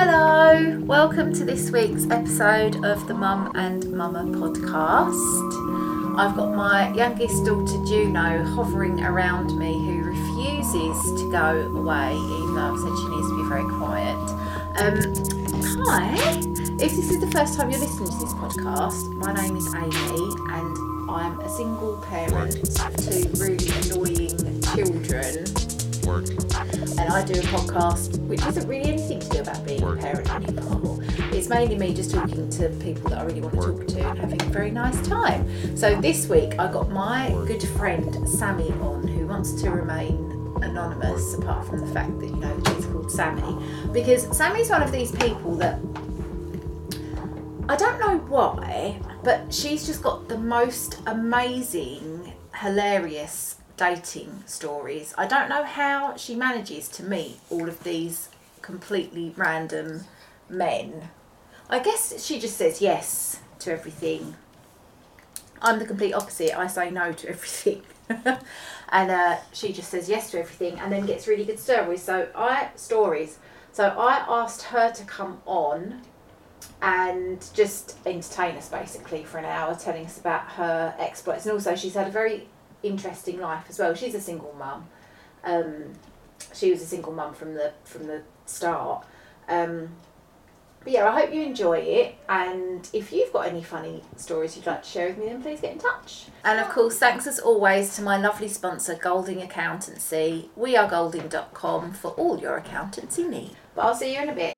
Hello, welcome to this week's episode of the Mum and Mama podcast. I've got my youngest daughter Juno hovering around me who refuses to go away, though I've said she needs to be very quiet. Um, hi, if this is the first time you're listening to this podcast, my name is Amy and I'm a single parent of two really annoying children Work. and I do a podcast which isn't really anything to do about being a parent anymore. It's mainly me just talking to people that I really want to talk to and having a very nice time. So this week I got my good friend Sammy on who wants to remain anonymous apart from the fact that you know that she's called Sammy because Sammy's one of these people that I don't know why, but she's just got the most amazing, hilarious dating stories. I don't know how she manages to meet all of these completely random men. I guess she just says yes to everything. I'm the complete opposite. I say no to everything. and uh, she just says yes to everything and then gets really good stories. So I stories. So I asked her to come on and just entertain us basically for an hour, telling us about her exploits. And also, she's had a very interesting life as well. She's a single mum. Um, she was a single mum from the from the start. Um, but yeah, I hope you enjoy it. And if you've got any funny stories you'd like to share with me, then please get in touch. And of course, thanks as always to my lovely sponsor, Golding Accountancy. We are golding.com for all your accountancy needs. But I'll see you in a bit.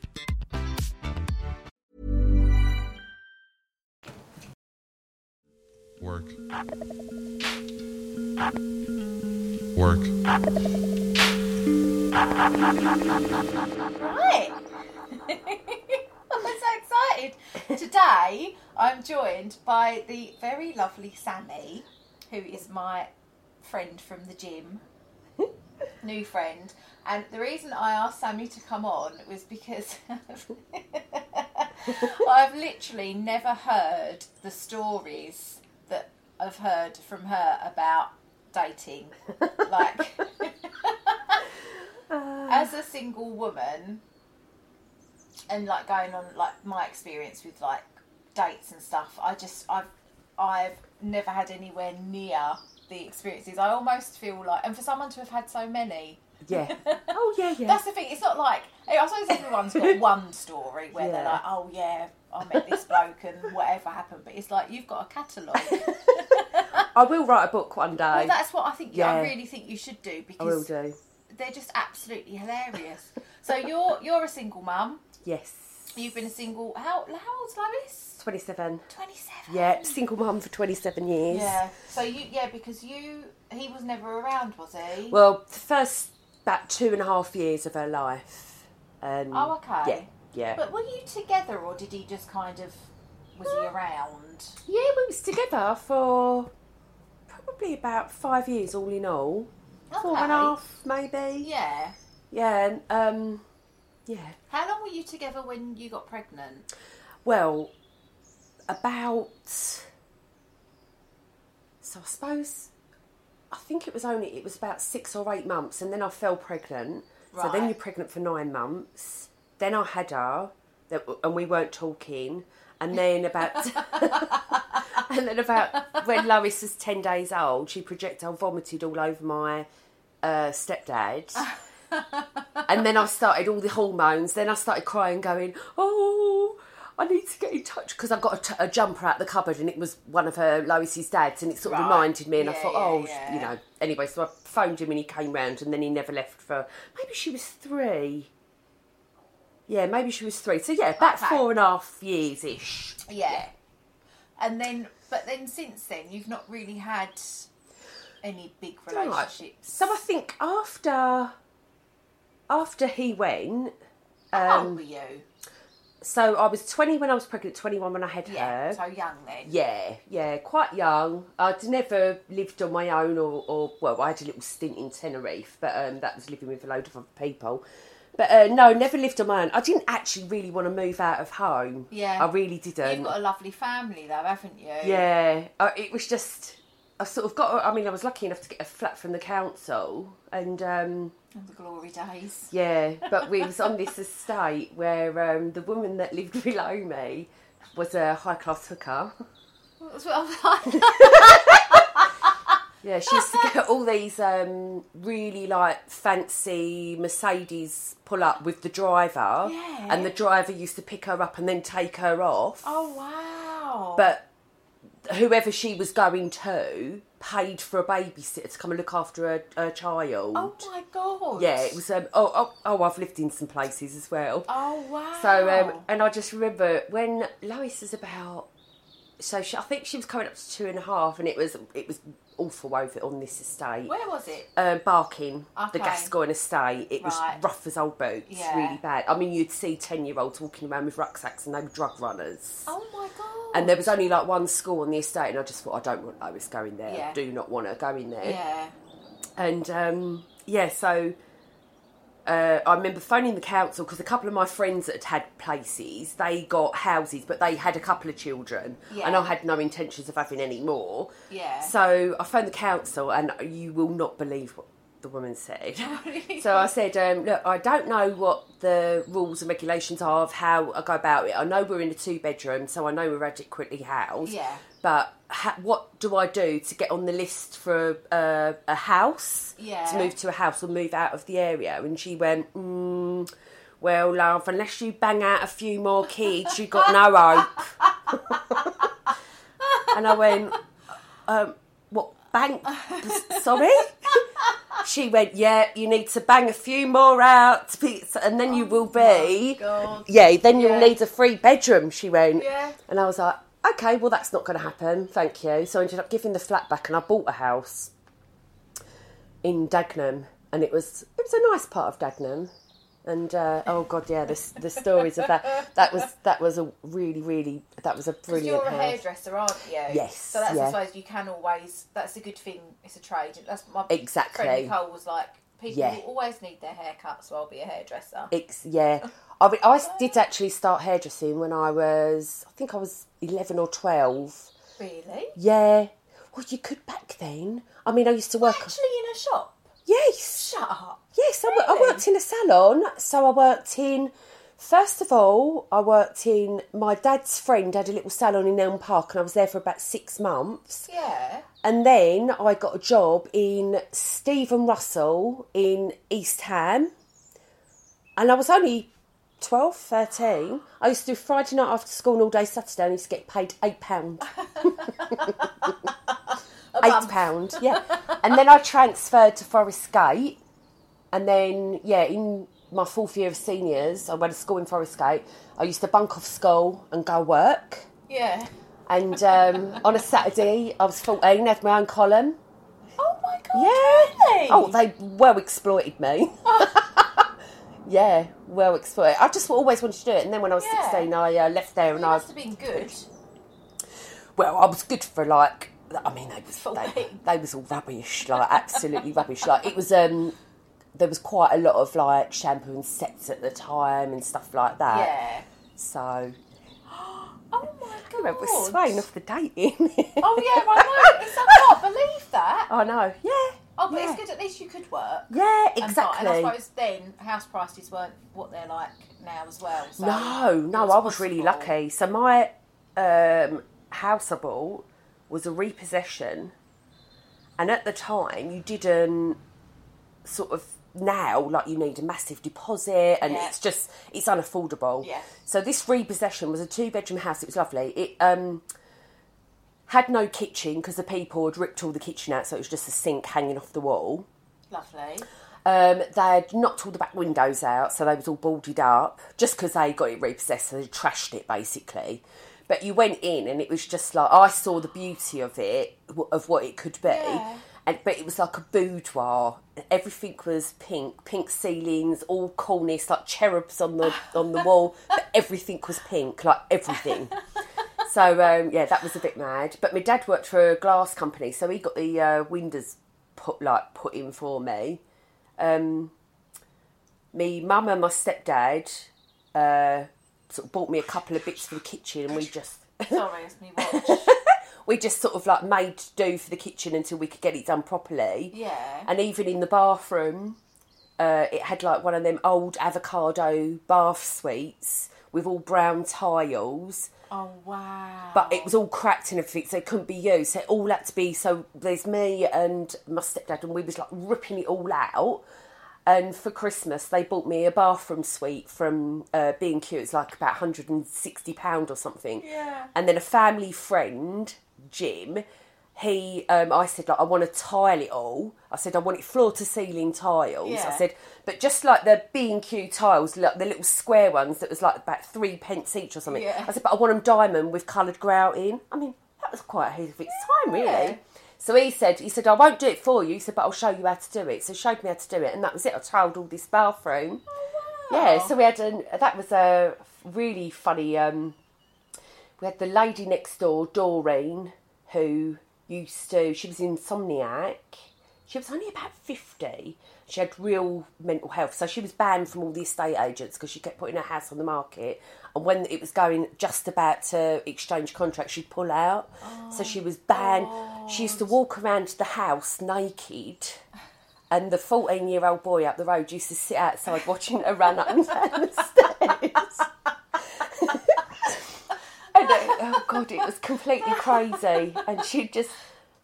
Work. Work. Right. I'm so excited. Today, I'm joined by the very lovely Sammy, who is my friend from the gym, new friend. And the reason I asked Sammy to come on was because I've literally never heard the stories have heard from her about dating. like, uh. as a single woman, and like going on like my experience with like dates and stuff, I just I've I've never had anywhere near the experiences. I almost feel like, and for someone to have had so many. Yeah. Oh yeah, yeah. That's the thing. It's not like I suppose everyone's got one story where they're like, "Oh yeah, I met this bloke and whatever happened," but it's like you've got a catalogue. I will write a book one day. well, that's what I think. Yeah. I really think you should do I will because do. they're just absolutely hilarious. so you're you're a single mum. Yes. You've been a single. How how old's Lois? Twenty-seven. Twenty seven. Yeah, single mum for twenty-seven years. Yeah. So you yeah because you he was never around, was he? Well, the first about two and a half years of her life. Um, Oh, okay. Yeah, yeah. But were you together or did he just kind of was he around? Yeah, we was together for probably about five years, all in all. Four and a Okay. half, maybe. Yeah. Yeah, and, um, yeah. How long were you together when you got pregnant? Well, about. So I suppose. I think it was only it was about six or eight months, and then I fell pregnant. So then you're pregnant for nine months. Then I had her, that- and we weren't talking. And then about, and then about when Lois was ten days old, she projectile vomited all over my uh, stepdad. and then I started all the hormones. Then I started crying, going, "Oh, I need to get in touch," because I got a, t- a jumper out the cupboard, and it was one of her Lois's dads, and it sort of Right. reminded me. And I thought, yeah, "Oh, yeah. you know." Anyway, so I phoned him, and he came round, and then he never left for maybe she was three. Yeah, maybe she was three. So yeah, about Okay. four and a half years ish. Yeah. And then, but then since then, you've not really had any big Right. relationships. So I think after after he went, How um, old were you? so I was twenty when I was pregnant, twenty one when I had Yeah, her. so young then. Yeah, yeah, quite young. I'd never lived on my own, or, or well, I had a little stint in Tenerife, but um, that was living with a load of other people. But uh, no, never lived on my own. I didn't actually really want to move out of home. Yeah. I really didn't. You've got a lovely family though, haven't you? Yeah, uh, it was just I sort of got. I mean, I was lucky enough to get a flat from the council, and um, the glory days. yeah, but we was on this estate where um, the woman that lived below me was a high class hooker. That's what I'm like. Yeah, she used to get all these um, really like fancy Mercedes pull up with the driver, Yeah. and the driver used to pick her up and then take her off. Oh wow. But whoever she was going to paid for a babysitter to come and look after her, her child. oh my god. Yeah, it was. Um, oh, oh, oh, I've lived in some places as well. Oh wow. So, um, and I just remember when Lois was about. So she, I think she was coming up to two and a half, and it was it was awful over on this estate. where was it? Um, Barking, the Okay. Gascoigne estate. It was Right. rough as old boots, Yeah. really bad. I mean, you'd see ten-year-olds walking around with rucksacks, and they were drug runners. Oh my god. And there was only like one school on the estate, and I just thought, I don't want Lois going there. Yeah. I do not want her going there. Yeah. And um, yeah, so uh, I remember phoning the council because a couple of my friends that had had places, they got houses, but they had a couple of children, Yeah. and I had no intentions of having any more. Yeah. So I phoned the council, and you will not believe what the woman said. so I said, um, look, I don't know what the rules and regulations are of how I go about it. I know we're in a two bedroom, so I know we're adequately housed. Yeah. But ha- what do I do to get on the list for uh, a house? Yeah. To move to a house or move out of the area? And she went, mm, well, love, unless you bang out a few more kids, you got no hope. and I went, um, what, bang? Sorry? She went, yeah, you need to bang a few more out, and then you will be. God. Yeah, then you'll Yeah. need a free bedroom. She went, Yeah. and I was like, okay, well that's not going to happen. Thank you. So I ended up giving the flat back, and I bought a house in Dagenham, and it was it was a nice part of Dagenham. And uh, oh god, yeah, the the stories of that that was that was a really really that was a brilliant you're a hairdresser, aren't you? Yes, So that's yeah. I suppose you can always. That's a good thing. It's a trade. That's my Exactly. friend Nicole was like. People Yeah. always need their hair cut, so I'll be a hairdresser. It's yeah. I mean, I did actually start hairdressing when I was I think I was eleven or twelve. really? Yeah. Well, you could back then. I mean, I used to work. Actually, in a shop. Yes. Shut up. Yes, I, I worked in a salon. So I worked in. First of all, I worked in. My dad's friend had a little salon in Elm Park, and I was there for about six months. Yeah. And then I got a job in Stephen Russell in East Ham. And I was only 12, 13. I used to do Friday night after school and all day Saturday and I used to get paid £8. eight pound, yeah. And then I transferred to Forest Gate, and then yeah, in my fourth year of seniors, I went to school in Forest Gate. I used to bunk off school and go work. Yeah. And um, on a Saturday, I was fourteen, had my own column. Oh my god. Yeah. Really? Oh, they well exploited me. yeah, well exploited. I just always wanted to do it, and then when I was Yeah. sixteen, I uh, left there, You and I must have been good. well, I was good for like. I mean, they was they, they was all rubbish, like absolutely rubbish. Like it was. um There was quite a lot of like shampoo and sets at the time and stuff like that. Yeah. So Oh my god. anyway, we're swaying off the dating. Oh yeah, I know. I can't believe that. I know. Yeah. Oh, but yeah. it's good. At least you could work. Yeah, And, exactly. and I suppose then house prices weren't what they're like now as well. So No, no, it I was really lucky. So my um, house I bought was a repossession, and at the time you didn't sort of now like you need a massive deposit, and Yeah. it's just it's unaffordable. Yeah. So this repossession was a two bedroom house. It was lovely. It um had no kitchen because the people had ripped all the kitchen out, so it was just a sink hanging off the wall. Lovely. Um, they'd knocked all the back windows out, so they was all boarded up, just because they got it repossessed, so they trashed it basically. But you went in, and it was just like I saw the beauty of it, of what it could be. Yeah. And, but it was like a boudoir. Everything was pink, pink ceilings, all cornice, like cherubs on the on the wall. But everything was pink, like everything. So um, yeah, that was a bit mad. But my dad worked for a glass company, so he got the uh, windows put like put in for me. Um, me mum and my stepdad uh, sort of bought me a couple of bits for the kitchen, and we just Sorry, it's me watch. we just sort of like made do for the kitchen until we could get it done properly. Yeah. And even in the bathroom, uh, it had like one of them old avocado bath suites with all brown tiles. Oh wow. But it was all cracked and everything, so it couldn't be used. So it all had to be. So there's me and my stepdad, and we was like ripping it all out. And for Christmas, they bought me a bathroom suite from uh, B and Q. It's like about 160 pound or something. Yeah. And then a family friend, Jim, he, um, I said like I want to tile it all. I said I want it floor to ceiling tiles. I said, but just like the B and Q tiles, like the little square ones that was like about three pence each or something. Yeah. I said, but I want them diamond with coloured grouting. I mean, that was quite ahead of its time, Yeah. really. So he said, he said, I won't do it for you. He said, but I'll show you how to do it. So he showed me how to do it, and that was it. I tiled all this bathroom. Yeah, so we had an, that was a really funny. Um, we had the lady next door, Doreen, who used to. She was insomniac. She was only about fifty. She had real mental health, so she was banned from all the estate agents because she kept putting her house on the market. And when it was going just about to exchange contracts, she'd pull out. so she was banned. She used to oh, walk around the house naked. And the 14 year old boy up the road used to sit outside watching her run up and down the stairs. oh God, it was completely crazy. And she'd just,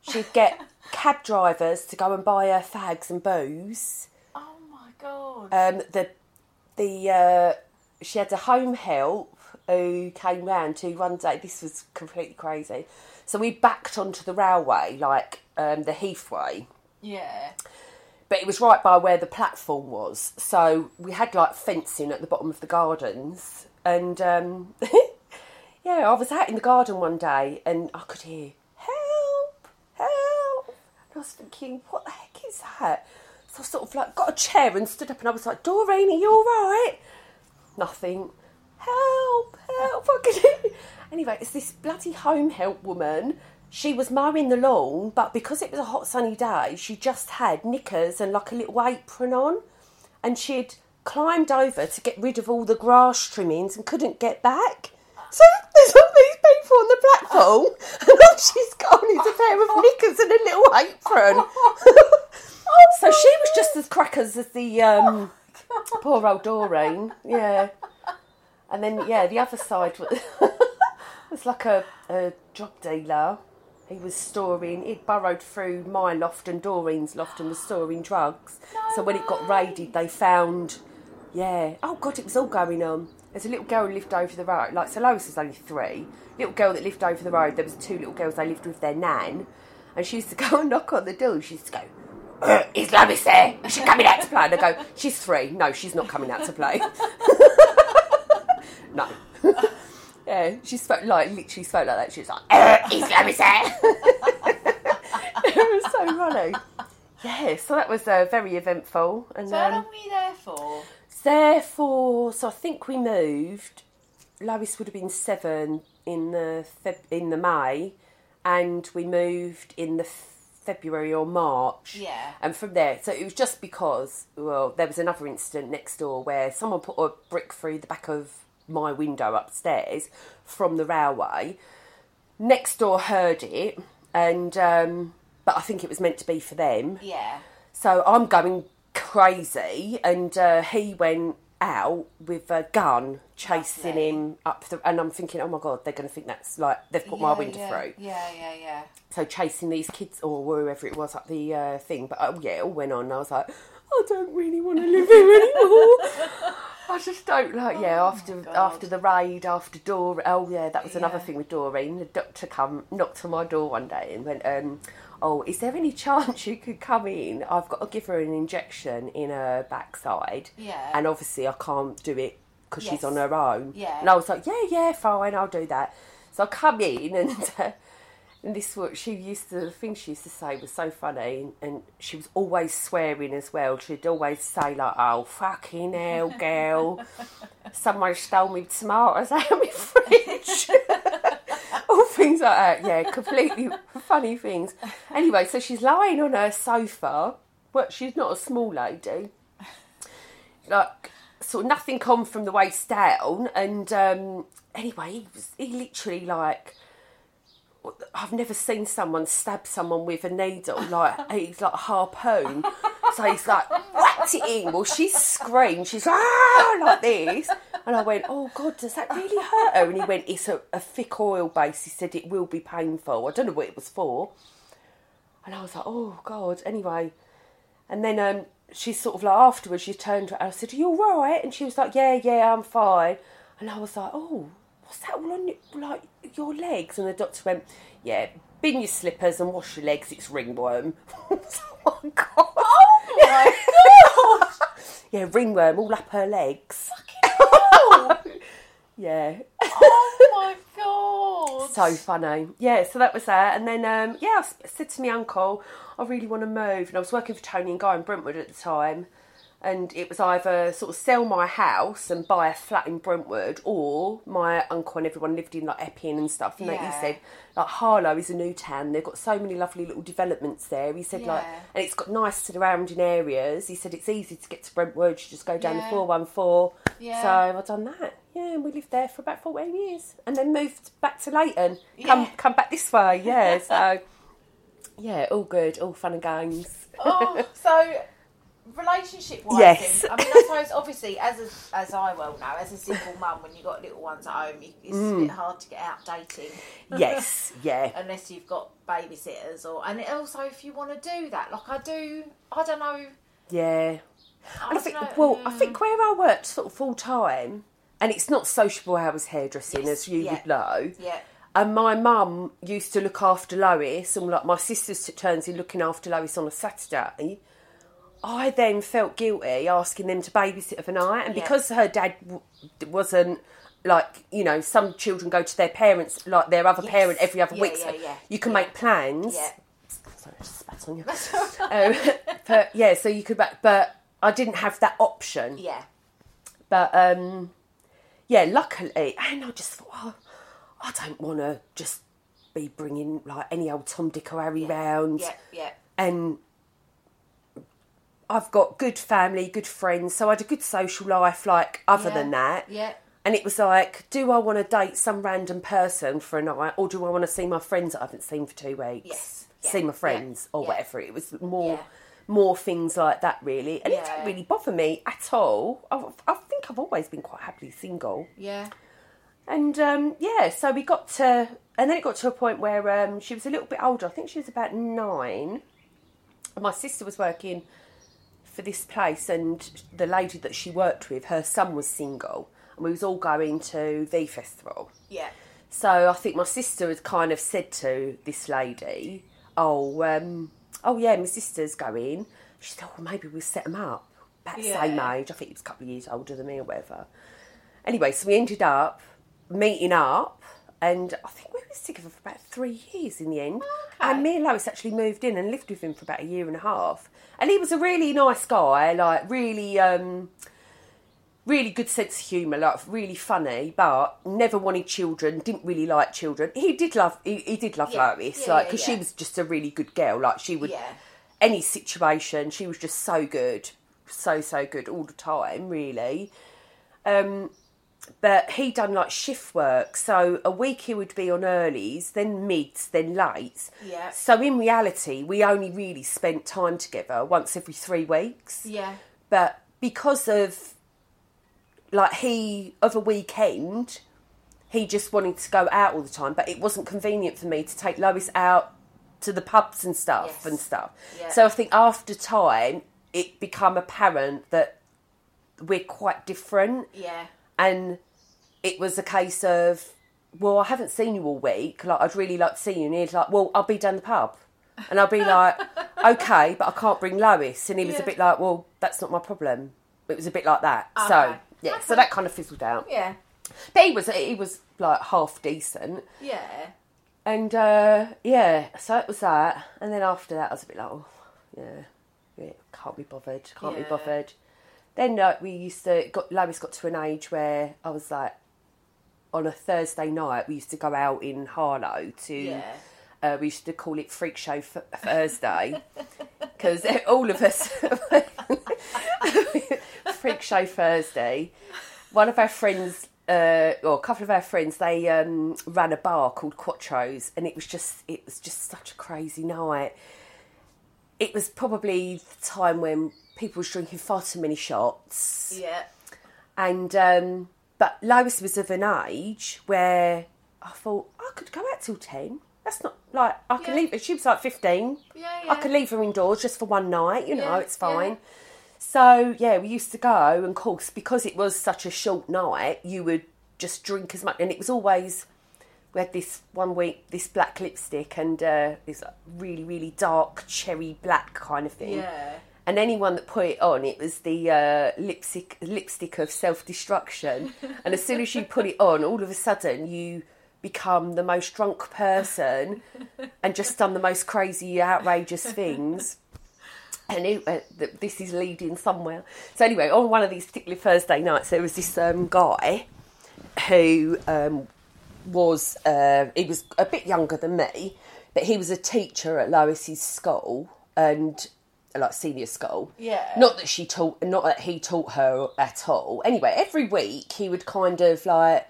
she'd get cab drivers to go and buy her fags and booze. oh my god. Um, the, the, uh, she had a home help who came round to one day. This was completely crazy. So we backed onto the railway, like um, the Heathway yeah. but it was right by where the platform was. So we had like fencing at the bottom of the gardens, and um, yeah, I was out in the garden one day and I could hear help, help, and I was thinking, what the heck is that? So I sort of like got a chair and stood up, and I was like, Doreen, are you all right? Nothing. Help, help! Anyway, it's this bloody home help woman. She was mowing the lawn, but because it was a hot sunny day, she just had knickers and like a little apron on, and she'd climbed over to get rid of all the grass trimmings and couldn't get back. So there's all these people on the platform, and all she's got on is a pair of knickers and a little apron. oh, so she was just as crackers as the um, poor old Doreen. Yeah. And then, yeah, the other side was, was like a, a drug dealer. He was storing, he'd burrowed through my loft and Doreen's loft and was storing drugs. so when it got raided, they found, yeah, oh God, it was all going on. There's a little girl who lived over the road, like, so Lois was only three. Little girl that lived over the road, there was two little girls, they lived with their nan. And she used to go and knock on the door, she used to go, "Uh, is Lois there? Is she coming out to play? And I go, she's three. No, she's not coming out to play. no. yeah, she spoke like literally spoke like that. She was like, uh, "Is Lois there?" it was so funny. Yeah, so that was uh, very eventful. And So how um, long were you there for? Therefore, so I think we moved. Lois would have been seven in the Feb- in the May, and we moved in the February or March. Yeah. And from there, so it was just because well, there was another incident next door where someone put a brick through the back of my window upstairs from the railway. Next door heard it, and um, but I think it was meant to be for them. Yeah. So I'm going crazy, and uh, he went out with a gun chasing Lovely. him up the. And I'm thinking, oh my god, they're to think that's like they've put my Yeah, window yeah. through. Yeah, yeah, yeah. So chasing these kids or whoever it was up the uh, thing, but uh, yeah, it all went on. And I was like, I don't really want to live here anymore. I just don't like. Yeah, after after the raid, after Dora. Oh yeah, that was another Yeah. thing with Doreen. The doctor come knocked on my door one day and went, um, "Oh, is there any chance you could come in? I've got to give her an injection in her backside. Yeah. and obviously I can't do it because she's on her own. Yeah. and I was like, yeah, yeah, fine, I'll do that. So I come in and. Uh, and this what she used to the thing she used to say was so funny and, and she was always swearing as well. She'd always say like, Oh fucking hell girl Someone stole me tomatoes out of my fridge All things like that, yeah, completely funny things. Anyway, so she's lying on her sofa. Well, she's not a small lady. Like sort of nothing on from the waist down and um anyway, he was he literally like I've never seen someone stab someone with a needle like he's like a harpoon. So he's like whacked it in. Well, she screamed. She's ah like this, and I went, "Oh God, does that really hurt her?" And he went, "It's a, a thick oil base." He said it will be painful. I don't know what it was for. And I was like, "Oh God." Anyway, and then um, she sort of like afterwards, she turned to her. I said, "Are you all right?" And she was like, "Yeah, yeah, I'm fine." And I was like, "Oh, what's that all on your, like your legs?" And the doctor went, "Yeah, bin your slippers and wash your legs. It's ringworm." I was like, oh my god! Oh my god! Yeah, ringworm all up her legs. yeah. Oh my god! So funny. Yeah, so that was that. And then, um, yeah, I said to my uncle, I really want to move. And I was working for Toni and Guy in Brentwood at the time. And it was either sort of sell my house and buy a flat in Brentwood, or my uncle and everyone lived in like Epping and stuff. And like he Yeah. said, like Harlow is a new town. They've got so many lovely little developments there. He said like, and it's got nice surrounding areas. He said it's easy to get to Brentwood. You just go down Yeah. the four one four. Yeah. So I've done that. Yeah, and we lived there for about fourteen years, and then moved back to Leighton. Come come back this way. Yeah. So yeah, all good, all fun and games. oh, so relationship wise, Yes. I mean, I suppose obviously, as a, as I well know, as a single mum, when you've got little ones at home, it- it's a Mm. bit hard to get out dating yes. Yeah. unless you've got babysitters or and also if you want to do that, like I do, I don't know. Yeah. I And I think, know, well, I mm. think where I worked sort of full time, and it's not sociable hours hairdressing, Yes, as you yeah. would know. Yeah. And my mum used to look after Lois, and like my sisters turns in looking after Lois on a Saturday. I then felt guilty asking them to babysit for the night, and Yeah. because her dad w- wasn't like you know, some children go to their parents like their other Yes. parent every other Yeah, week. yeah, so yeah. You can make plans. Yeah. Sorry, I just spat on you. um, but yeah, so you could, but, but I didn't have that option. Yeah. But um, yeah, luckily, and I just thought, oh, I don't want to just be bringing like any old Tom, Dick, or Harry round. Yeah. Yeah. And I've got good family, good friends, so I had a good social life. Like other Yeah. than that, Yeah. And it was like, do I want to date some random person for a night, or do I want to see my friends that I haven't seen for two weeks? Yes. See my friends or Yeah. whatever. It was more, Yeah. more things like that, really. And it didn't really bother me at all. I, I think I've always been quite happily single. Yeah. And um, yeah, so we got to, and then it got to a point where um, she was a little bit older. I think she was about nine. My sister was working for this place, and the lady that she worked with, her son was single, and we was all going to the festival. Yeah. So I think my sister had kind of said to this lady, "Oh, um, oh yeah, my sister's going." She said, "Well, maybe we'll set them up about the same age. I think he was a couple of years older than me or whatever." Anyway, so we ended up meeting up, and I think we were together for about three years in the end. Okay. And me and Lois actually moved in and lived with him for about a year and a half. And he was a really nice guy, like really. Um, really good sense of humour, like really funny, but never wanted children. Didn't really like children. He did love. He, he did love Yeah. Lois, Yeah, like yeah, because she was just a really good girl. Like she would, Yeah. any situation, she was just so good, so so good all the time, really. Um, but he done like shift work, so a week he would be on earlies, then mids, then lates. Yeah. So in reality, we only really spent time together once every three weeks Yeah. but because of like he of a weekend he just wanted to go out all the time but it wasn't convenient for me to take lois out to the pubs and stuff Yes. and stuff Yeah. so i think after time it become apparent that we're quite different Yeah. And it was a case of well i haven't seen you all week. Like i'd really like to see you. And he's like well i'll be down the pub. And i'll be like okay but i can't bring lois. And he was a bit like well that's not my problem. It was a bit like that. So Okay. yeah so that kind of fizzled out. Yeah. but he was he was like half decent. Yeah. and uh, yeah so it was that. And then after that i was a bit like oh yeah, yeah can't be bothered can't be bothered then like we used to got lois got to an age where i was like on a thursday night we used to go out in harlow to Yeah. uh, we used to call it freak show f- thursday. Because all of us freak show thursday. One of our friends uh, or a couple of our friends they um, ran a bar called quattros and it was just it was just such a crazy night. It was probably the time when people was drinking far too many shots Yeah. and um, but Lois was of an age where I thought I could go out till ten. That's not like I can Yeah. leave. She was like fifteen. Yeah, I could leave her indoors just for one night. You know, Yeah, it's fine. yeah. So yeah, we used to go, and of course, because it was such a short night, you would just drink as much, and it was always. We had this one week, this black lipstick and uh, this really, really dark cherry black kind of thing Yeah. And anyone that put it on, it was the uh, lipstick lipstick of self destruction. and as soon as you put it on, all of a sudden you become the most drunk person and just done the most crazy, outrageous things. And it, uh, this is leading somewhere. So anyway, on one of these particular Thursday nights, there was this um, guy who um, was uh, he was a bit younger than me, but he was a teacher at Lois's school and like senior school. Yeah. Not that she taught, not that he taught her at all. Anyway, every week he would kind of like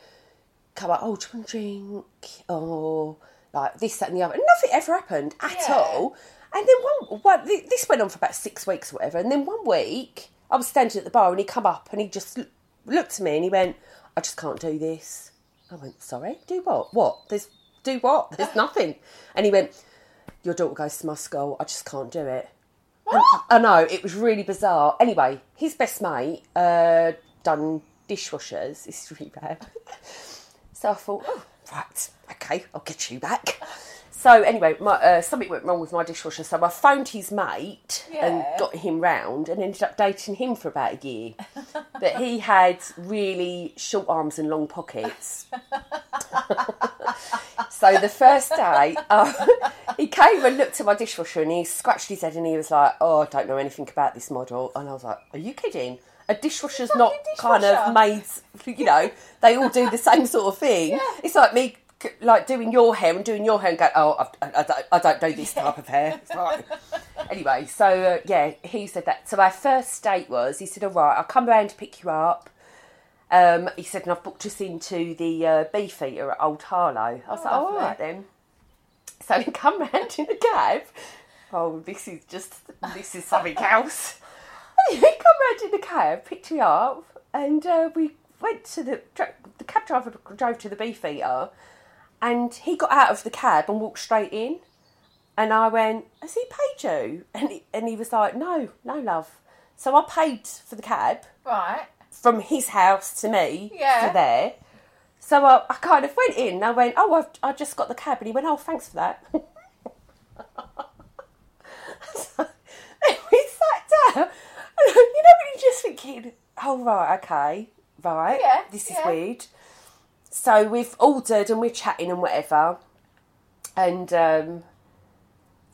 come up, oh, do you want a drink? Or like this, that, and the other. And nothing ever happened at Yeah. all. And then one, one, this went on for about six weeks or whatever. And then one week, I was standing at the bar and he come up and he just looked at me and he went, I just can't do this. I went, sorry, do what? What? There's do what? There's nothing. And he went, your daughter goes to my school. I just can't do it. I know it was really bizarre. Anyway, his best mate uh, done dishwashers. Is really bad. So I thought, oh, right, okay, I'll get you back. So anyway, my, uh, something went wrong with my dishwasher, so I phoned his mate and got him round, and ended up dating him for about a year. but he had really short arms and long pockets. so the first day, uh, he came and looked at my dishwasher, and he scratched his head, and he was like, "Oh, I don't know anything about this model." And I was like, "Are you kidding?" A dishwasher's not kind of made, you know, they all do the same sort of thing. It's like me, like doing your hair and doing your hair and go, oh, I, I, I, don't, I don't do this type of hair. Like- anyway, so uh, yeah, he said that. So our first date was, he said, all right, I'll come round to pick you up Um, he said, and I've booked us into the uh, beef eater at Old Harlow. I was like, oh, all lovely. right then. So he come round in the cab. Oh, this is just, this is something else. he come round in the cab, picked me up, and uh, we went to the, the cab driver drove to the beef eater, and he got out of the cab and walked straight in. And I went, has he paid you? And he, and he was like, no, no, love. So I paid for the cab Right. from his house to me Yeah. to there. So I, I kind of went in and I went, oh, I've, I just got the cab. And he went, oh, thanks for that. so, and we sat down. You know, when you're just thinking, oh, right, okay, right, Yeah, this is yeah. weird. So we've ordered and we're chatting and whatever. And um,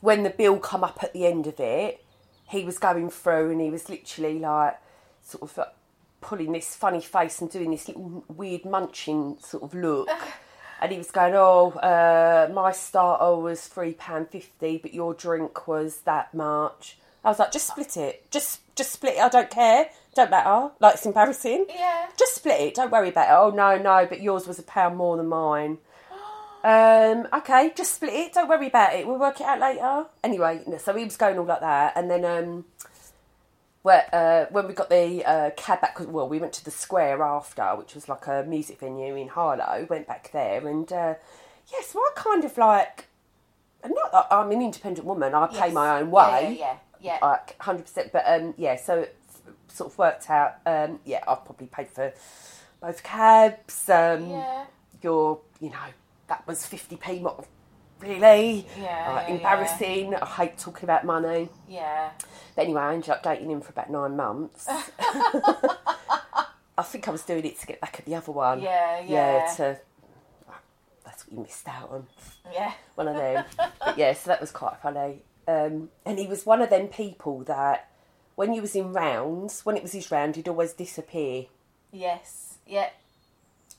when the bill come up at the end of it, he was going through and he was literally like, sort of like pulling this funny face and doing this little weird munching sort of look. and he was going, "Oh, uh, my starter was three pound fifty, but your drink was that much." I was like, "Just split it. Just just split it. I don't care. Don't matter. Like it's embarrassing. Yeah. Just split it. Don't worry about it. Oh no, no, but yours was a pound more than mine." Um, okay, just split it. Don't worry about it. We'll work it out later. Anyway, so he was going all like that, and then um, where, uh, when we got the uh, cab back, well, we went to the square after, which was like a music venue in Harlow. Went back there, and uh, yeah, so I kind of like, not that I'm an independent woman. I pay Yes. my own way, yeah, yeah, yeah. like hundred percent. But um, yeah, so sort of worked out. Um, yeah, I've probably paid for both cabs. Um, Yeah. Your, you know, that was fifty p. Not really. Yeah, yeah, embarrassing. I hate talking about money. Yeah. But anyway, I ended up dating him for about nine months. I think I was doing it to get back at the other one. Yeah, Yeah, yeah. to, that's what you missed out on. Yeah. One of them. but yeah, so that was quite funny. Um, and he was one of them people that when you was in rounds, when it was his round, he'd always disappear. Yes. Yeah.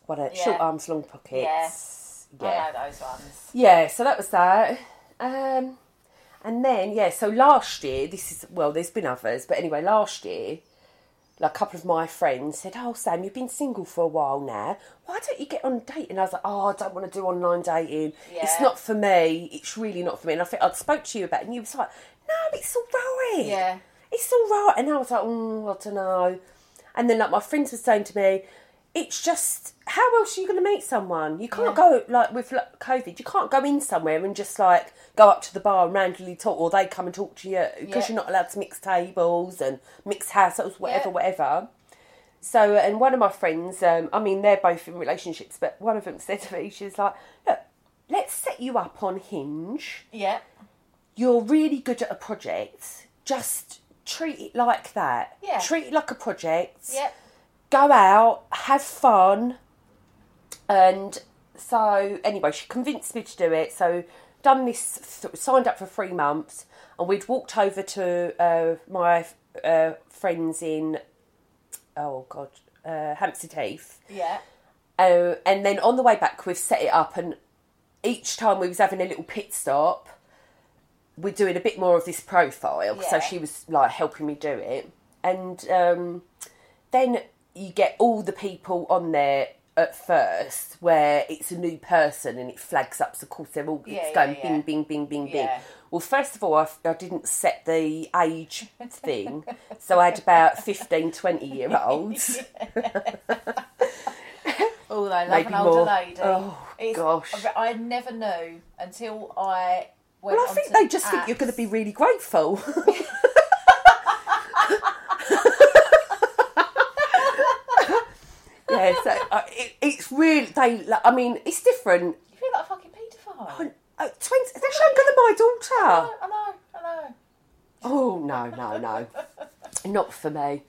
What a Yeah. short arms, long pockets. I know those ones. Yeah, so that was that. Um, and then, yeah, so last year, this is, well, there's been others, but anyway, last year, like a couple of my friends said, Oh, Sam, you've been single for a while now. Why don't you get on dating? I was like, Oh, I don't want to do online dating. It's Yeah. not for me. It's really not for me. And I think I'd spoke to you about it, and you was like, No, it's all right. Yeah. It's all right. And I was like, mm, I don't know. And then, like, my friends were saying to me, it's just how else are you going to meet someone? You can't go like with like, COVID. You can't go in somewhere and just like go up to the bar and randomly talk, or they come and talk to you because Yeah. you're not allowed to mix tables and mix households, whatever, Yeah. whatever. So, and one of my friends, um, I mean, they're both in relationships, but one of them said to me, she's like, "Look, let's set you up on Hinge. Yeah. You're really good at a project. Just treat it like that. Yeah. Treat it like a project." Yeah. go out, have fun. And so, anyway, she convinced me to do it. So, done this, th- signed up for three months, and we'd walked over to uh, my uh, friends in, oh God, uh, Hampstead Heath. Yeah. Uh, and then on the way back, we've set it up, and each time we was having a little pit stop, we're doing a bit more of this profile. So she was like helping me do it, and um, then you get all the people on there at first where it's a new person and it flags up. So of course they're all Yeah, it's yeah, going yeah. bing, bing, bing, bing, bing. Yeah. Well, first of all, I, I didn't set the age thing, so I had about 15, 20 year olds. Oh, they love Maybe an older more. lady. Oh, gosh. I never knew until I Well, I think they just think you're going to be really grateful. yeah, so uh, it, it's really they. like, I mean, it's different. You feel like a fucking paedophile. Uh, twins, they're younger than my daughter. I know, I know. Oh no, no, no, not for me.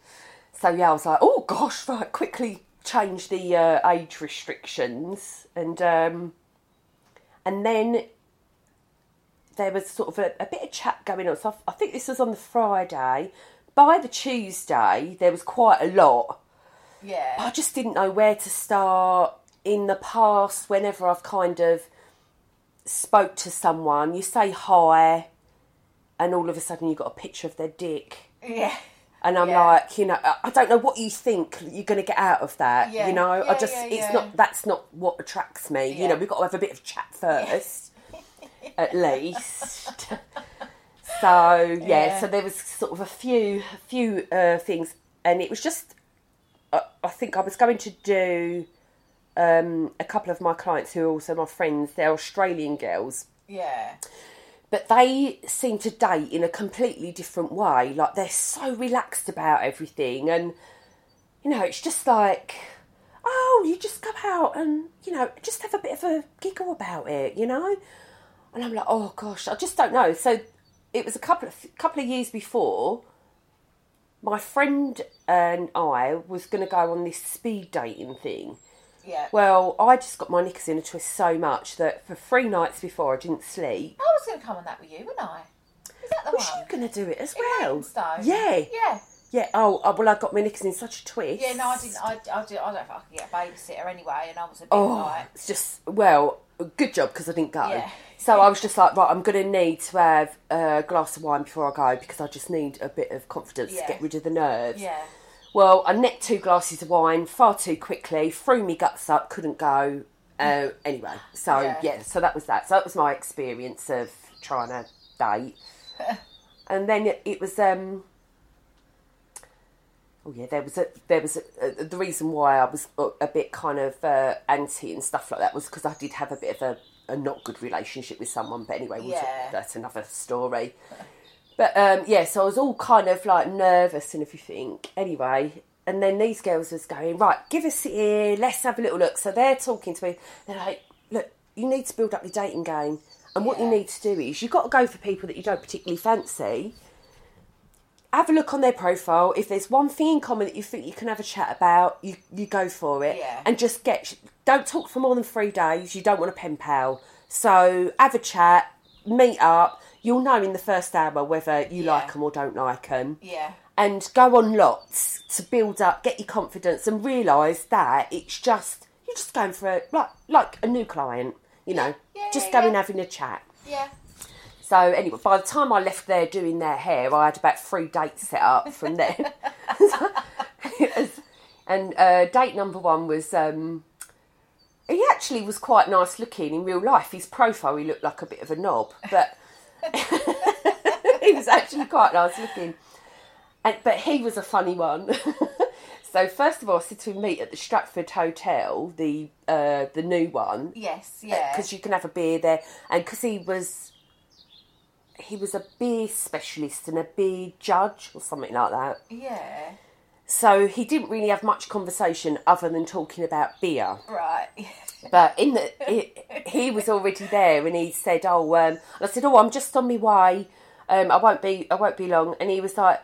So yeah, I was like, oh gosh, right, quickly change the uh, age restrictions, and um, and then there was sort of a, a bit of chat going on. So I, I think this was on the Friday. By the Tuesday, there was quite a lot. Yeah. I just didn't know where to start. In the past, whenever I've kind of spoke to someone, you say hi, and all of a sudden you've got a picture of their dick. Yeah. And I'm Yeah. like, you know, I- don't know what you think you're going to get out of that. Yeah. You know, I just, yeah, it's yeah. not, that's not what attracts me. You know, we've got to have a bit of chat first, at least. So yeah, Yeah. so there was sort of a few, a few uh, things, and it was just, I, I think I was going to do um, a couple of my clients who are also my friends. They're Australian girls, Yeah. but they seem to date in a completely different way. Like they're so relaxed about everything, and you know, it's just like, oh, you just go out and you know, just have a bit of a giggle about it, you know. And I'm like, oh gosh, I just don't know. So it was a couple of couple of years before. My friend and I was going to go on this speed dating thing. Yeah. Well, I just got my knickers in a twist so much that for three nights before I didn't sleep. I was going to come on that with you, wasn't I? Is that the Was one? you going to do it as In well? Yeah. Yeah. Yeah. Oh, oh, well, I got my knickers in such a twist. Yeah, no, I didn't. I, I, did, I don't know if I could get a babysitter anyway, and I was a bit Oh, like, it's just well, good job because I didn't go. Yeah. So I was just like, right, I'm going to need to have a glass of wine before I go because I just need a bit of confidence Yeah. to get rid of the nerves. yeah, Well, I necked two glasses of wine far too quickly, threw me guts up, couldn't go. Uh, anyway, so Yeah. yeah. so that was that. So that was my experience of trying to date. and then it, it was um oh yeah there was a there was a, a, the reason why I was a, bit kind of uh, anti and stuff like that was because I did have a bit of a, a not good relationship with someone but anyway we'll talk- that's another story. But um, yeah so I was all kind of like nervous and everything. Anyway and then these girls was going right give us it here let's have a little look. So they're talking to me they're like look you need to build up your dating game and what you need to do is you've got to go for people that you don't particularly fancy have a look on their profile. If there's one thing in common that you think you can have a chat about, you you go for it, Yeah. and just get. Don't talk for more than three days. You don't want a pen pal. So have a chat, meet up. You'll know in the first hour whether you Yeah. like them or don't like them. yeah, And go on lots to build up, get your confidence, and realise that it's just you're just going for a like like a new client. You know, Yeah, just going having a chat. yeah. So anyway, by the time I left there doing their hair, I had about three dates set up from then. and uh, date number one was um, he actually was quite nice looking in real life. His profile, he looked like a bit of a knob, but he was actually quite nice looking. And but he was a funny one. so first of all, I said to him, meet at the Stratford Hotel, the uh, the new one Yes, yeah. because you can have a beer there, and because he was he was a beer specialist and a beer judge or something like that. yeah, So he didn't really have much conversation other than talking about beer. right. But in the he, he was already there, and he said, "Oh," um, I said, "Oh, I'm just on my way. Um, I won't be. I won't be long." And he was like,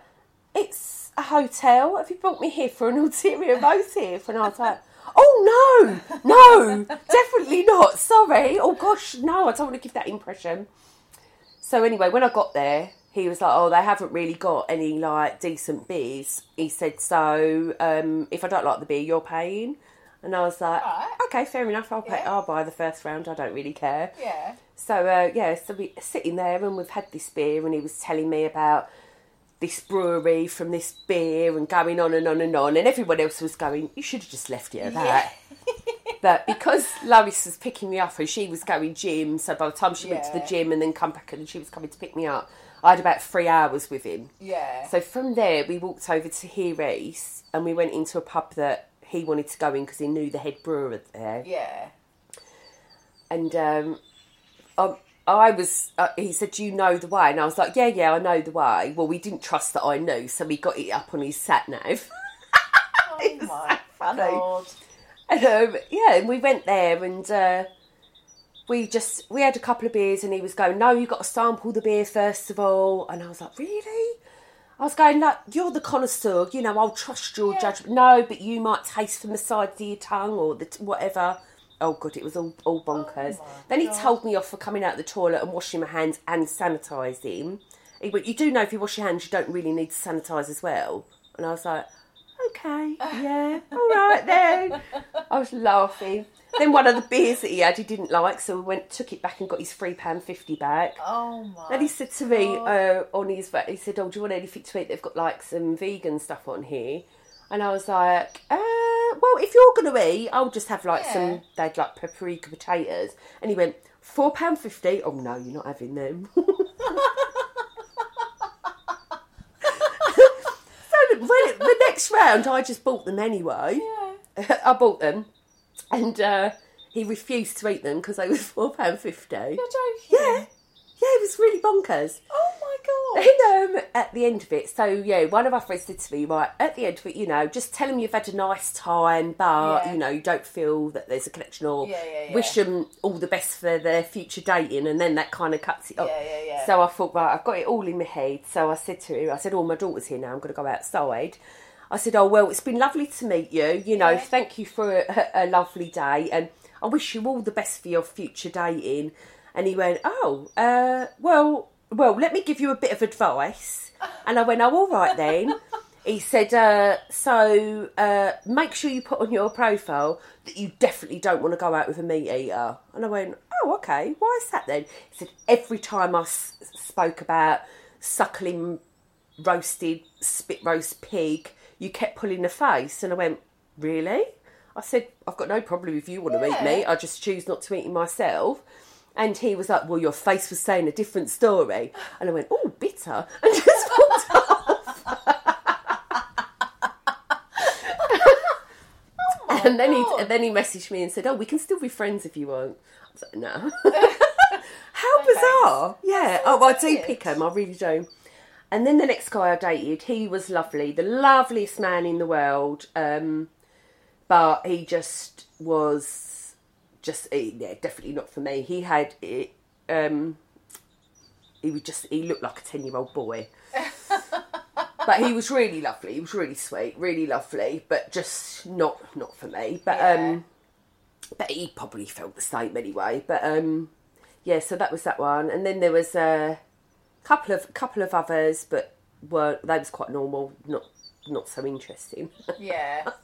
"It's a hotel. Have you brought me here for an ulterior motive?" And I was like. Oh no, no, definitely not. Sorry. Oh gosh, no, I don't want to give that impression. So anyway, when I got there, he was like, "Oh, they haven't really got any like decent beers." He said, "So um, if I don't like the beer, you're paying." And I was like, Right. "Okay, fair enough. I'll pay. Yeah. I'll buy the first round. I don't really care." Yeah, So uh, yeah, so we sitting there and we've had this beer, and he was telling me about this brewery from this beer and going on and on and on, and everyone else was going, "You should have just left it at that." but because Lois was picking me up and she was going gym, so by the time she went to the Yeah. gym and then come back and she was coming to pick me up, I had about three hours with him. yeah. So from there, we walked over to Here East and we went into a pub that he wanted to go in because he knew the head brewer there yeah, and um, I, I was. Uh, he said, "Do you know the way?" And I was like, "Yeah, yeah, I know the way." Well, we didn't trust that I knew, so we got it up on his sat nav. Oh my funny. god. And um, yeah, and we went there, and uh, we just we had a couple of beers, and he was going, "No, you got to sample the beer first of all." And I was like, "Really?" I was going, like, you're the connoisseur, you know, I'll trust your Yeah. judgment. No, but you might taste from the sides of your tongue or the t- whatever. Oh, God, it was all, all bonkers. then he told me off for coming out of the toilet and washing my hands and sanitising. He went, You do know if you wash your hands, you don't really need to sanitise as well. And I was like, Okay, yeah, all right then. I was laughing. then one of the beers that he had he didn't like, so we went took it back and got his three pound fifty back. Oh my. And he said to me uh, on his he said, "Oh, do you want anything to eat? They've got like some vegan stuff on here." And I was like, uh, "Well, if you're going to eat, I'll just have like Yeah. some. They'd like paprika potatoes." And he went, four pound fifty. Oh no, you're not having them." it, the next round, I just bought them anyway. Yeah. I bought them, and uh, he refused to eat them because they were four pound fifty. You're joking. Yeah, yeah, it was really bonkers. Oh my god. Then um, at the end of it, so yeah, one of our friends said to me, right, at the end of it, you know, just tell them you've had a nice time, but Yeah. you know, you don't feel that there's a connection, or Yeah, yeah, wish them all the best for their future dating, and then that kind of cuts it off. Yeah, yeah, yeah. So I thought, right, I've got it all in my head. So I said to him, I said, oh, my daughter's here now. I'm going to go outside. I said, oh well, it's been lovely to meet you. You know, thank you for a, a lovely day, and I wish you all the best for your future dating. And he went, oh, uh, well, well, let me give you a bit of advice. And I went, oh, all right then. He said, uh, so uh, make sure you put on your profile that you definitely don't want to go out with a meat eater. And I went, oh, okay, why is that then? He said, every time I s- spoke about suckling roasted spit roast pig, you kept pulling the face. And I went, really? I said, I've got no problem if you want to eat meat. I just choose not to eat it myself. And he was like, well, your face was saying a different story. And I went, oh, bitter. And just walked off. and then he and then he messaged me and said, "Oh, we can still be friends if you want." I was like, "No." How bizarre! Yeah. Oh, I do pick him. I really do. And then the next guy I dated, he was lovely, the loveliest man in the world. Um, but he just was just yeah, definitely not for me. He had it. Um, he was just he looked like a ten year old boy. but he was really lovely. He was really sweet, really lovely, but just not not for me. But um, but he probably felt the same anyway. But um, yeah, so that was that one, and then there was a couple of couple of others, but were they was quite normal, not not so interesting. Yeah.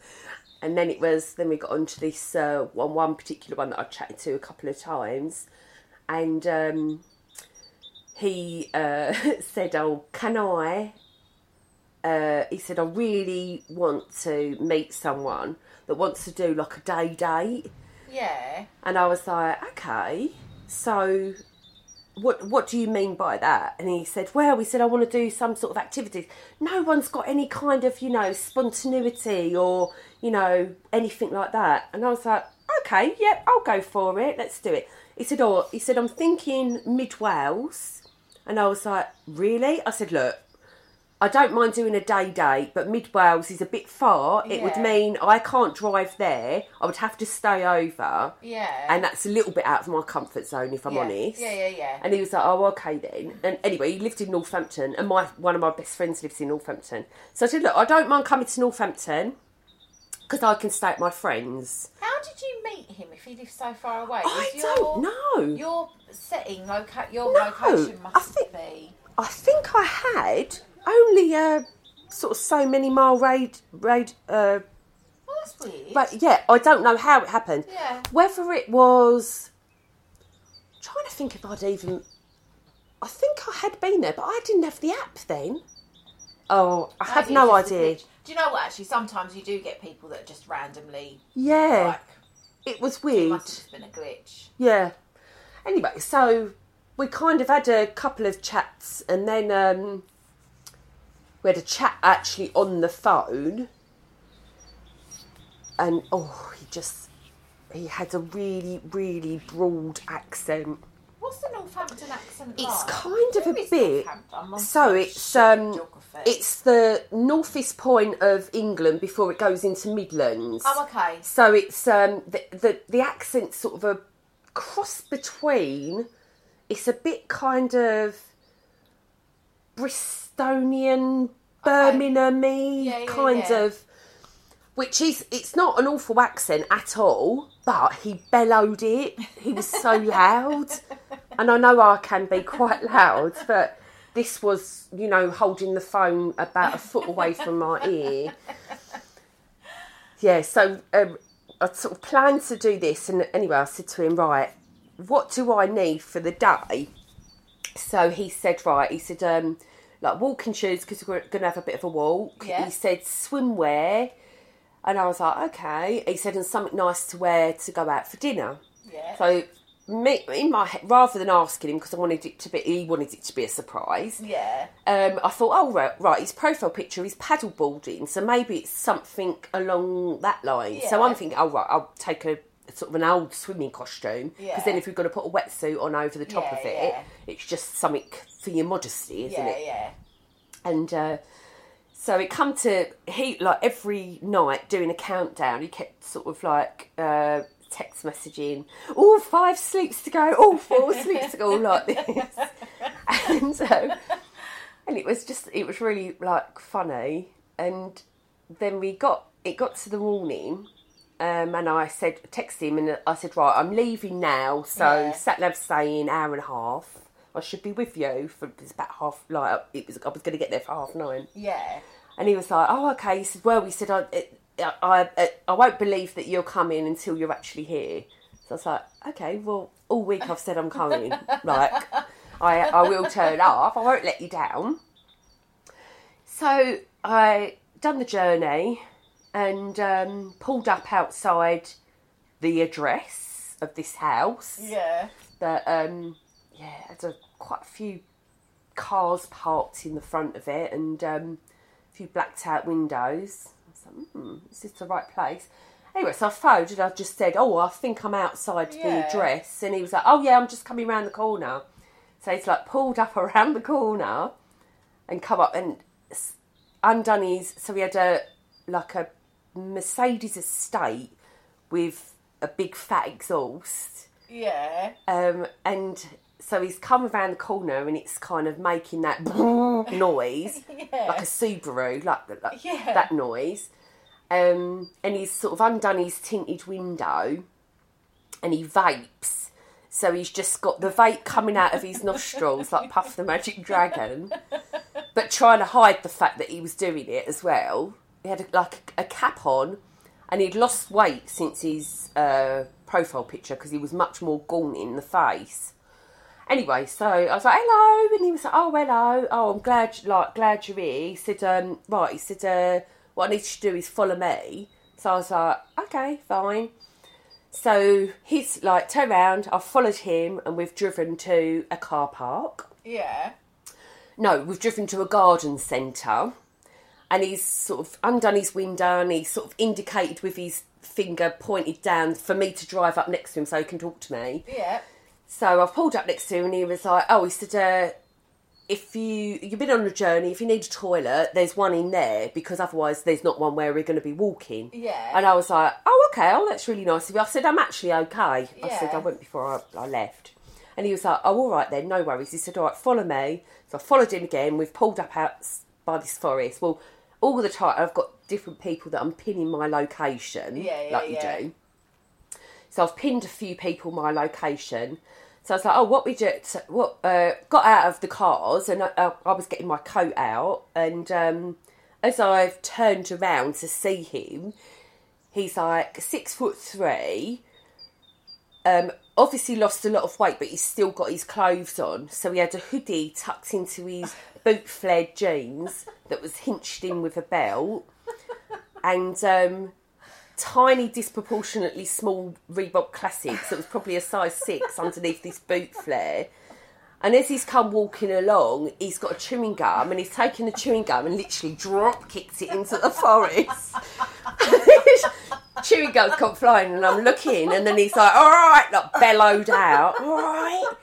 and then it was then we got onto this uh, one one particular one that I chatted to a couple of times, and um, he uh, said, "Oh, can I?" Uh, he said, "I really want to meet someone that wants to do like a day date." Yeah. And I was like, okay, so what what do you mean by that? And he said, well, we said, I want to do some sort of activities. No one's got any kind of, you know, spontaneity or, you know, anything like that. And I was like, okay, yep, I'll go for it. Let's do it. He said, oh, he said, I'm thinking mid Wales. And I was like, really? I said, look, I don't mind doing a day date, but mid Wales is a bit far. It would mean I can't drive there. I would have to stay over. Yeah. And that's a little bit out of my comfort zone, if I'm Yeah. honest. Yeah, yeah, yeah. And he was like, "Oh, okay then." And anyway, he lived in Northampton, and my one of my best friends lives in Northampton. So I said, "Look, I don't mind coming to Northampton because I can stay at my friends." How did you meet him if he lives so far away? I Was don't know. Your setting, loca- your No, location I must think- be. I think I had only a sort of so many mile raid raid. Uh, Well, that's weird. But yeah, I don't know how it happened. Yeah. Whether it was I'm trying to think if I'd even I think I had been there, but I didn't have the app then. Oh, I have no it's just a idea. Do you know what? Actually, sometimes you do get people that just randomly Yeah. like. It was It weird. must have been a glitch. Yeah. Anyway, so we kind of had a couple of chats and then um, we had a chat actually on the phone. And oh, he just he had a really, really broad accent. What's the Northampton accent It's like? kind of Who a bit. So it's um, it's the northeast point of England before it goes into Midlands. Oh, okay. So it's um the the, the accent's sort of a cross between. It's a bit kind of Bristolian, Birmingham-y Yeah, yeah, kind yeah. of. Which is, it's not an awful accent at all, but he bellowed it. He was so loud. And I know I can be quite loud, but this was, you know, holding the phone about a foot away from my ear. Yeah, so um, I sort of planned to do this, and anyway, I said to him, right, what do I need for the day? So he said, right, he said, um, like walking shoes because we're going to have a bit of a walk. Yeah. He said swimwear, and I was like, okay. He said, and something nice to wear to go out for dinner. Yeah. So me, in my head, rather than asking him because I wanted it to be, he wanted it to be a surprise. Yeah. Um, I thought, oh right, right, his profile picture is paddle paddleboarding, so maybe it's something along that line. Yeah. So I'm thinking, oh right, I'll take a sort of an old swimming costume because Yeah. then if you've got to put a wetsuit on over the top Yeah, of it, it's just something for your modesty, isn't Yeah, it? yeah. And uh, so it come to he like every night doing a countdown. He kept sort of like uh, text messaging, "All five sleeps to go, all four sleeps to go," like this. and so, and it was just it was really like funny. And then we got it got to the morning. Um, and I said, text him, and I said, right, I'm leaving now. So Yeah. sat nav saying hour and a half. I should be with you for it's about half. Like it was, I was going to get there for half nine. Yeah. And he was like, "Oh, okay." He said, "Well," he said, "I, it, I, I, I won't believe that you're coming until you're actually here." So I was like, "Okay, well, all week I've said I'm coming. like, I, I will turn up. I won't let you down." So I done the journey and um, pulled up outside the address of this house Yeah. that um yeah had a, quite a few cars parked in the front of it and um, a few blacked out windows. Like, hmm, is this the right place? Anyway, so I phoned and I just said, oh, I think I'm outside the Yeah. address. And he was like, oh, yeah, I'm just coming round the corner. So he's like pulled up around the corner and come up and undone his. So we had a like a Mercedes estate with a big fat exhaust. Yeah. Um, and so he's come around the corner and it's kind of making that noise, like a Subaru, like, like Yeah. that noise. Um, and he's sort of undone his tinted window and he vapes. So he's just got the vape coming out of his nostrils like Puff the Magic Dragon, but trying to hide the fact that he was doing it as well. He had a, like a cap on, and he'd lost weight since his uh, profile picture because he was much more gaunt in the face. Anyway, so I was like, "Hello," and he was like, "Oh, hello. Oh, I'm glad, like, glad you're here." He said, um, "Right," he said, uh, "What I need you to do is follow me." So I was like, "Okay, fine." So he's like, turn around. I've followed him, and we've driven to a car park. Yeah. No, we've driven to a garden centre, and he's sort of undone his window, and he's sort of indicated with his finger pointed down for me to drive up next to him so he can talk to me. Yeah. So I've pulled up next to him, and he was like, "Oh," he said, uh, "If you you've been on a journey, if you need a toilet, there's one in there because otherwise there's not one where we're going to be walking." Yeah. And I was like, "Oh, okay. Oh, that's really nice of you." I said, "I'm actually okay." Yeah. I said, "I went before I, I left." And he was like, "Oh, all right then, no worries." He said, "All right, follow me." So I followed him again. We've pulled up out by this forest. Well, all the time I've got different people that I'm pinning my location, Yeah, yeah, like yeah. you do. So I've pinned a few people my location. So I was like, oh, what we so What uh, got out of the cars, and I, I, was getting my coat out, and um, as I've turned around to see him, he's like six foot three. Um, obviously lost a lot of weight, but he's still got his clothes on. So he had a hoodie tucked into his boot flared jeans that was hinched in with a belt, and um, tiny, disproportionately small Reebok Classics that was probably a size six underneath this boot flare. And as he's come walking along, he's got a chewing gum and he's taken the chewing gum and literally drop kicked it into the forest. chewing gum's come flying and I'm looking and then he's like, all right, like bellowed out, all right.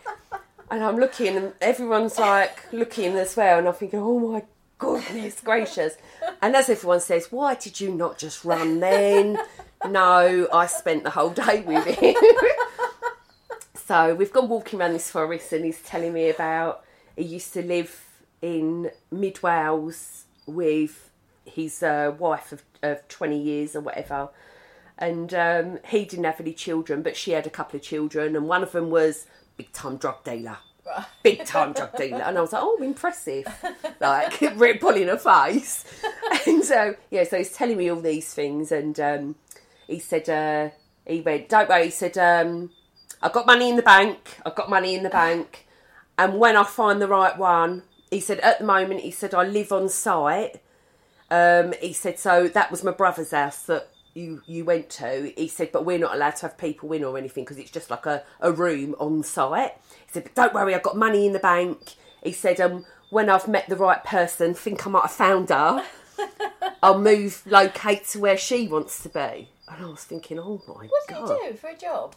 And I'm looking and everyone's like looking as well and I'm thinking, oh my goodness gracious. And as everyone says, why did you not just run then? No, I spent the whole day with him. so we've gone walking around this forest and he's telling me about he used to live in mid Wales with his uh, wife of, of 20 years or whatever. And um, he didn't have any children, but she had a couple of children, and one of them was big time drug dealer. Big time drug dealer. And I was like, oh, impressive. Like, pulling her face. And so, yeah, so he's telling me all these things, and um, he said, uh, he went, don't worry, he said, um, I've got money in the bank, I've got money in the bank, and when I find the right one, he said, at the moment, he said, I live on site. Um, he said, so that was my brother's house that you, you went to. He said, but we're not allowed to have people in or anything because it's just like a, a room on site. Said, but don't worry, I've got money in the bank. He said, um, when I've met the right person, think I might have found her, I'll move, locate to where she wants to be. And I was thinking, oh my God. What did God. he do for a job?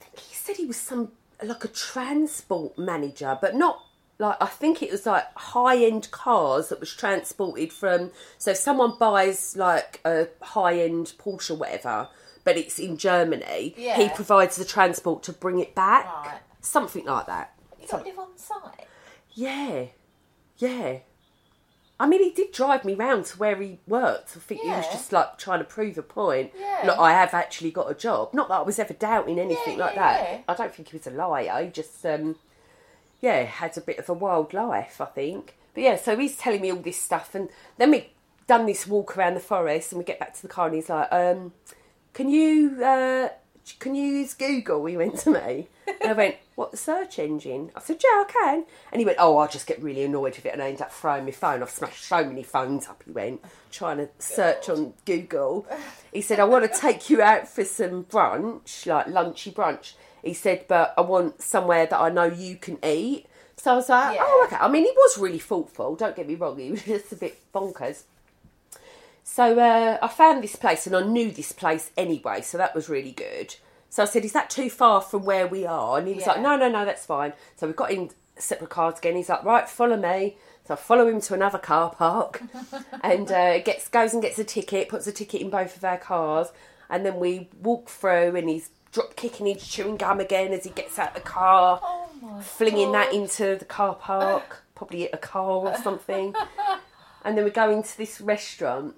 I think he said he was some, like a transport manager, but not like, I think it was like high end cars that was transported from. So if someone buys like a high end Porsche or whatever, but it's in Germany, he provides the transport to bring it back. Right. Something like that. You got to live on site. Yeah, yeah. I mean, he did drive me round to where he worked. I think he was Yeah. just like trying to prove a point. Yeah. Look, I have actually got a job. Not that I was ever doubting anything Yeah, like yeah, that. yeah. I don't think he was a liar. He just, um, yeah, had a bit of a wild life, I think. But yeah, so he's telling me all this stuff, and then we done this walk around the forest, and we get back to the car, and he's like, um, "Can you, uh, can you use Google?" He went to me, and I went, "What the search engine?" I said, "Yeah, I can." And he went, "Oh, I just get really annoyed with it, and I end up throwing my phone. I've smashed so many phones up." He went, trying to search on Google. He said, "I want to take you out for some brunch, like lunchy brunch." He said, "But I want somewhere that I know you can eat." So I was like, Yeah. "Oh, okay." I mean, he was really thoughtful. Don't get me wrong; he was just a bit bonkers. So uh, I found this place and I knew this place anyway, so that was really good. So I said, Is that too far from where we are? And he was like, No, no, no, that's fine. So we've got in separate cars again. He's like, Right, follow me. So I follow him to another car park and uh, gets goes and gets a ticket, puts a ticket in both of our cars, and then we walk through and he's drop kicking his chewing gum again as he gets out the car, flinging that into the car park, probably at a car or something. and then we go into this restaurant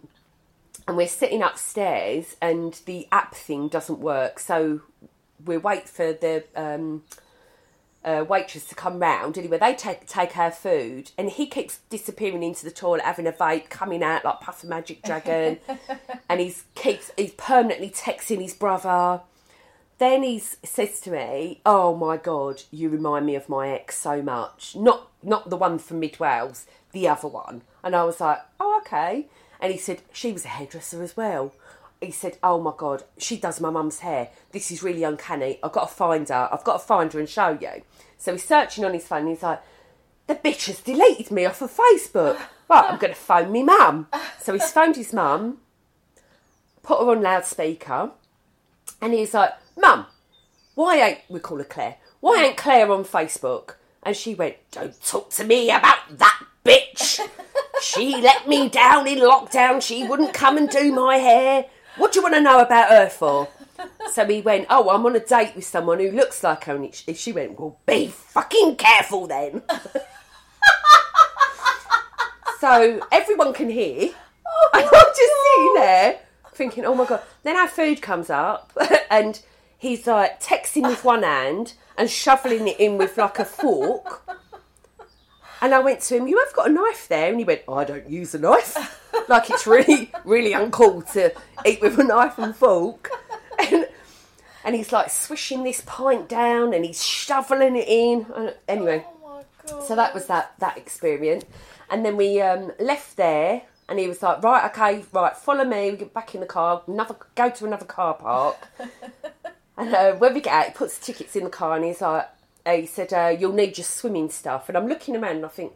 and we're sitting upstairs and the app thing doesn't work so we wait for the um, uh, waitress to come round anyway they take take our food and he keeps disappearing into the toilet having a vape coming out like puff a magic dragon and he's keeps he's permanently texting his brother then he says to me, "Oh my God, you remind me of my ex so much. Not not the one from Mid Wales, the other one." And I was like, "Oh, okay." And he said she was a hairdresser as well. He said, "Oh my God, she does my mum's hair. This is really uncanny. I've got to find her. I've got to find her and show you." So he's searching on his phone. And he's like, "The bitch has deleted me off of Facebook. Right, I'm going to phone me mum." So he's phoned his mum, put her on loudspeaker. And he's like, Mum, why ain't, we call her Claire, why ain't Claire on Facebook? And she went, Don't talk to me about that bitch. She let me down in lockdown. She wouldn't come and do my hair. What do you want to know about her for? So he went, Oh, I'm on a date with someone who looks like her. And she- went, Well, be fucking careful then. so everyone can hear. Oh and I'm just sitting there thinking, oh my god. Then our food comes up and he's like texting with one hand and shoveling it in with like a fork. And I went to him, You have got a knife there? And he went, I don't use a knife. Like it's really, really uncool to eat with a knife and fork. And, and he's like swishing this pint down and he's shoveling it in. And anyway, so that was that that experience. And then we um, left there, and he was like, "Right, okay, right, follow me. We get back in the car. Another, go to another car park." and uh, when we get out, he puts the tickets in the car, and he's like, uh, "He said uh, you'll need your swimming stuff." And I'm looking around, and I think,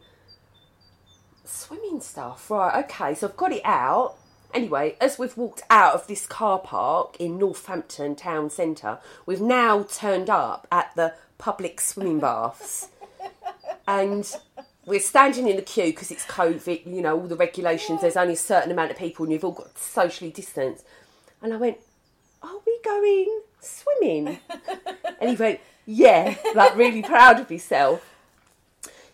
"Swimming stuff, right? Okay." So I've got it out. Anyway, as we've walked out of this car park in Northampton town centre, we've now turned up at the public swimming baths and we're standing in the queue because it's COVID, you know, all the regulations, there's only a certain amount of people and you've all got to socially distance. And I went, Are we going swimming? and he went, Yeah, like really proud of himself.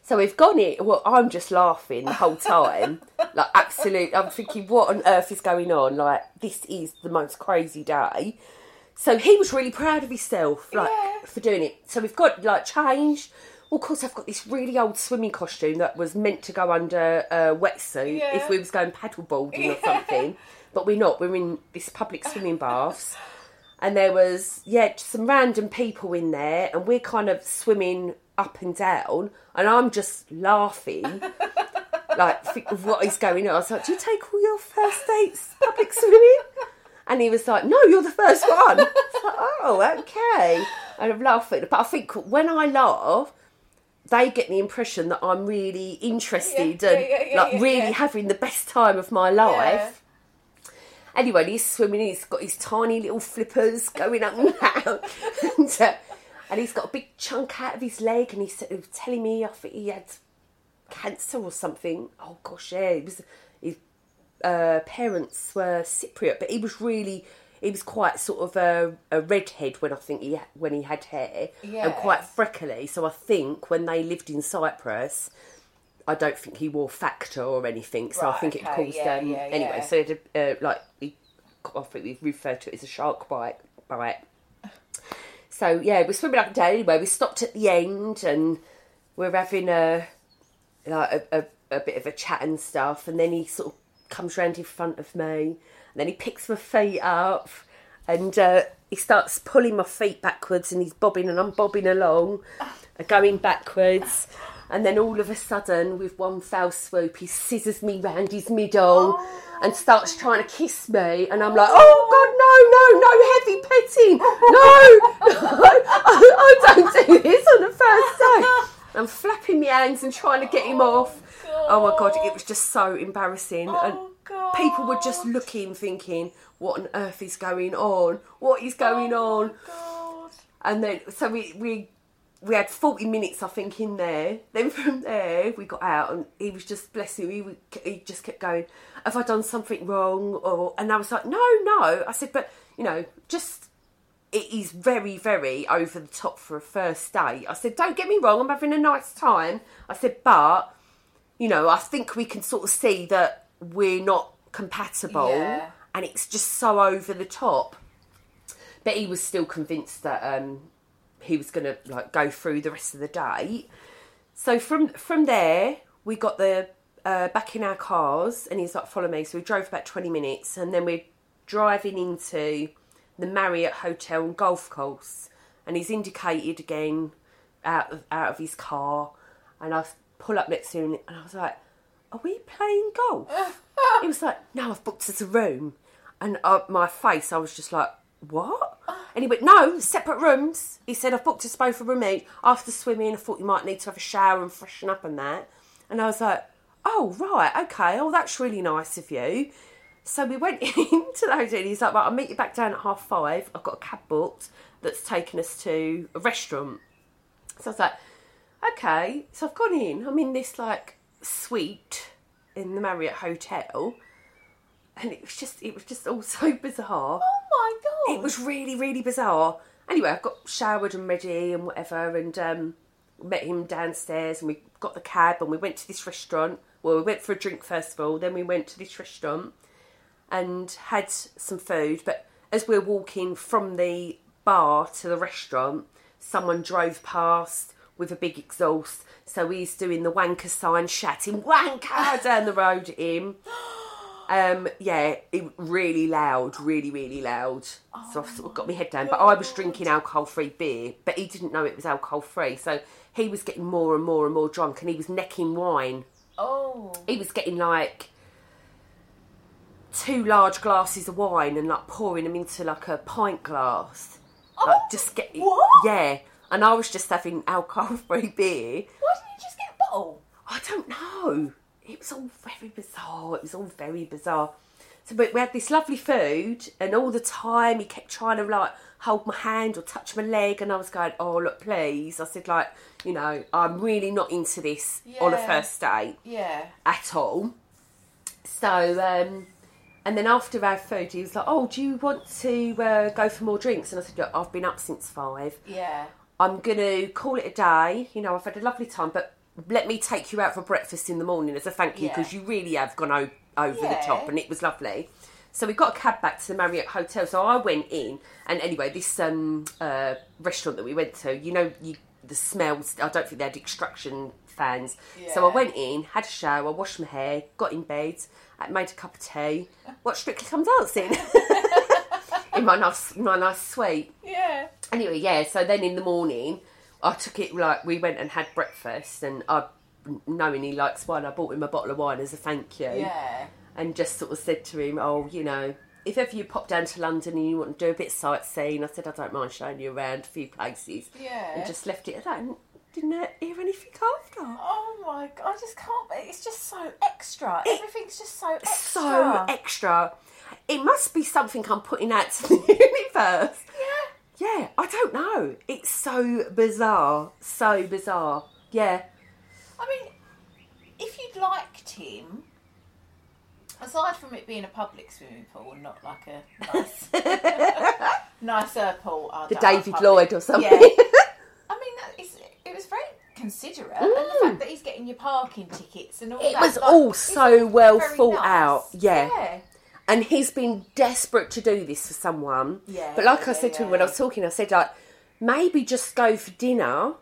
So we've gone in. Well, I'm just laughing the whole time. Like, absolute. I'm thinking, what on earth is going on? Like, this is the most crazy day. So he was really proud of himself, like, for doing it. So we've got, like, changed. well, of course, I've got this really old swimming costume that was meant to go under a wetsuit Yeah. if we was going paddleboarding or something, but we're not. We're in this public swimming baths, and there was yeah just some random people in there, and we're kind of swimming up and down, and I'm just laughing. Like, what is going on. I was like, Do you take all your first dates public swimming? And he was like, No, you're the first one. Like, Oh, okay. And I'm laughing. But I think when I laugh, they get the impression that I'm really interested Yeah, and yeah, yeah, like really having the best time of my life. Anyway, he's swimming. He's got his tiny little flippers going up and down, and, uh, and he's got a big chunk out of his leg. And he's, he was telling me I think he had cancer or something. Oh gosh, yeah, it was his uh, parents were Cypriot, but he was really he was quite sort of a, a redhead when I think he had, when he had hair Yeah. and quite freckly. So I think when they lived in Cyprus. I don't think he wore factor or anything, so I Right, think it caused yeah, um, yeah, anyway. yeah. So it uh, like he, I think we referred to it as a shark bite. Bite. So yeah, we're swimming up and down. Anyway, we stopped at the end and we're having a like a, a, a bit of a chat and stuff. And then he sort of comes round in front of me, and then he picks my feet up, and uh, he starts pulling my feet backwards, and he's bobbing and I'm bobbing along, going backwards. And then all of a sudden, with one foul swoop, he scissors me round his middle and starts trying to kiss me. And I'm like, oh God, no, no, no, heavy petting. No, no I, I don't do this on the first day. I'm flapping my hands and trying to get him off. Oh my God, it was just so embarrassing. and people were just looking, thinking, what on earth is going on? What is going on? And then, so we, we we had 40 minutes, I think, in there. Then from there, we got out, and he was just, bless him, he, he just kept going, Have I done something wrong? Or And I was like, No, no. I said, But, you know, just, it is very, very over the top for a first date. I said, Don't get me wrong, I'm having a nice time. I said, But, you know, I think we can sort of see that we're not compatible, Yeah. and it's just so over the top but he was still convinced that um, he was going to like go through the rest of the day. So from from there, we got the uh, back in our cars, and he's like, "Follow me." So we drove about twenty minutes, and then we're driving into the Marriott Hotel and golf course, and he's indicated again out of out of his car, and I pull up next to him, and I was like, "Are we playing golf?" he was like, "No, I've booked us a room," and uh, my face, I was just like, "What?" And he went, "No, separate rooms." He said, "I've booked us both a room each." After swimming, I thought you might need to have a shower and freshen up and that, and I was like, "Oh right, okay. Oh, that's really nice of you." So we went into the hotel. and He's like, "Right, I'll meet you back down at half five. I've got a cab booked that's taken us to a restaurant." So I was like, okay. So I've gone in. I'm in this like suite in the Marriott Hotel, and it was just it was just all so bizarre. Oh Oh my god! It was really really bizarre. Anyway, I got showered and ready and whatever, and um, met him downstairs, and we got the cab and we went to this restaurant. Well, we went for a drink first of all, then we went to this restaurant and had some food. But as we're walking from the bar to the restaurant, someone drove past with a big exhaust. So he's doing the wanker sign, shouting "wanker" down the road at him. Um, yeah, it, really loud, really, really loud. so I've sort of got my head down. But I was drinking alcohol-free beer, but he didn't know it was alcohol-free. So he was getting more and more and more drunk, and he was necking wine. oh, He was getting like two large glasses of wine and like pouring them into like a pint glass. Like just get what? Yeah, and I was just having alcohol-free beer. why didn't you just get a bottle? I don't know. It was all very bizarre. It was all very bizarre. So but we had this lovely food, and all the time he kept trying to like hold my hand or touch my leg, and I was going, "Oh look, please." I said, like, you know, I'm really not into this on a first date Yeah. at all. So, um, and then after our food, he was like, "Oh, do you want to uh, go for more drinks?" And I said, "Look, I've been up since five. Yeah. I'm to call it a day. You know, I've had a lovely time, but let me take you out for breakfast in the morning as a thank you Yeah. because you really have gone o- over the top and it was lovely. So we got a cab back to the Marriott Hotel. So I went in, and anyway, this um, uh, restaurant that we went to, you know, you the smells. I don't think they had extraction fans. So I went in, had a shower, washed my hair, got in bed, made a cup of tea, watched Strictly Come Dancing in my nice, my nice suite. Yeah. Anyway, yeah. So then in the morning, I took it like we went and had breakfast, and I, knowing he likes wine, I bought him a bottle of wine as a thank you Yeah. and just sort of said to him, "Oh, you know, if ever you pop down to London and you want to do a bit of sightseeing," I said, "I don't mind showing you around a few places." Yeah. And just left it at that. And didn't hear anything after. Oh my god! I just can't. It's just so extra. Everything's just so extra. So extra. It must be something I'm putting out to the universe. Yeah. Yeah, I don't know. It's so bizarre. So bizarre. Yeah. I mean, if you'd liked him, aside from it being a public swimming pool and not like a nice, nicer pool, I The David Lloyd or something. Yeah. I mean, it was very considerate, and the Mm. fact that he's getting your parking tickets and all It that. was like, all so well thought nice. out. Yeah. Yeah. And he's been desperate to do this for someone. Yeah, But like I yeah, said to him when I was talking, I said like maybe just go for dinner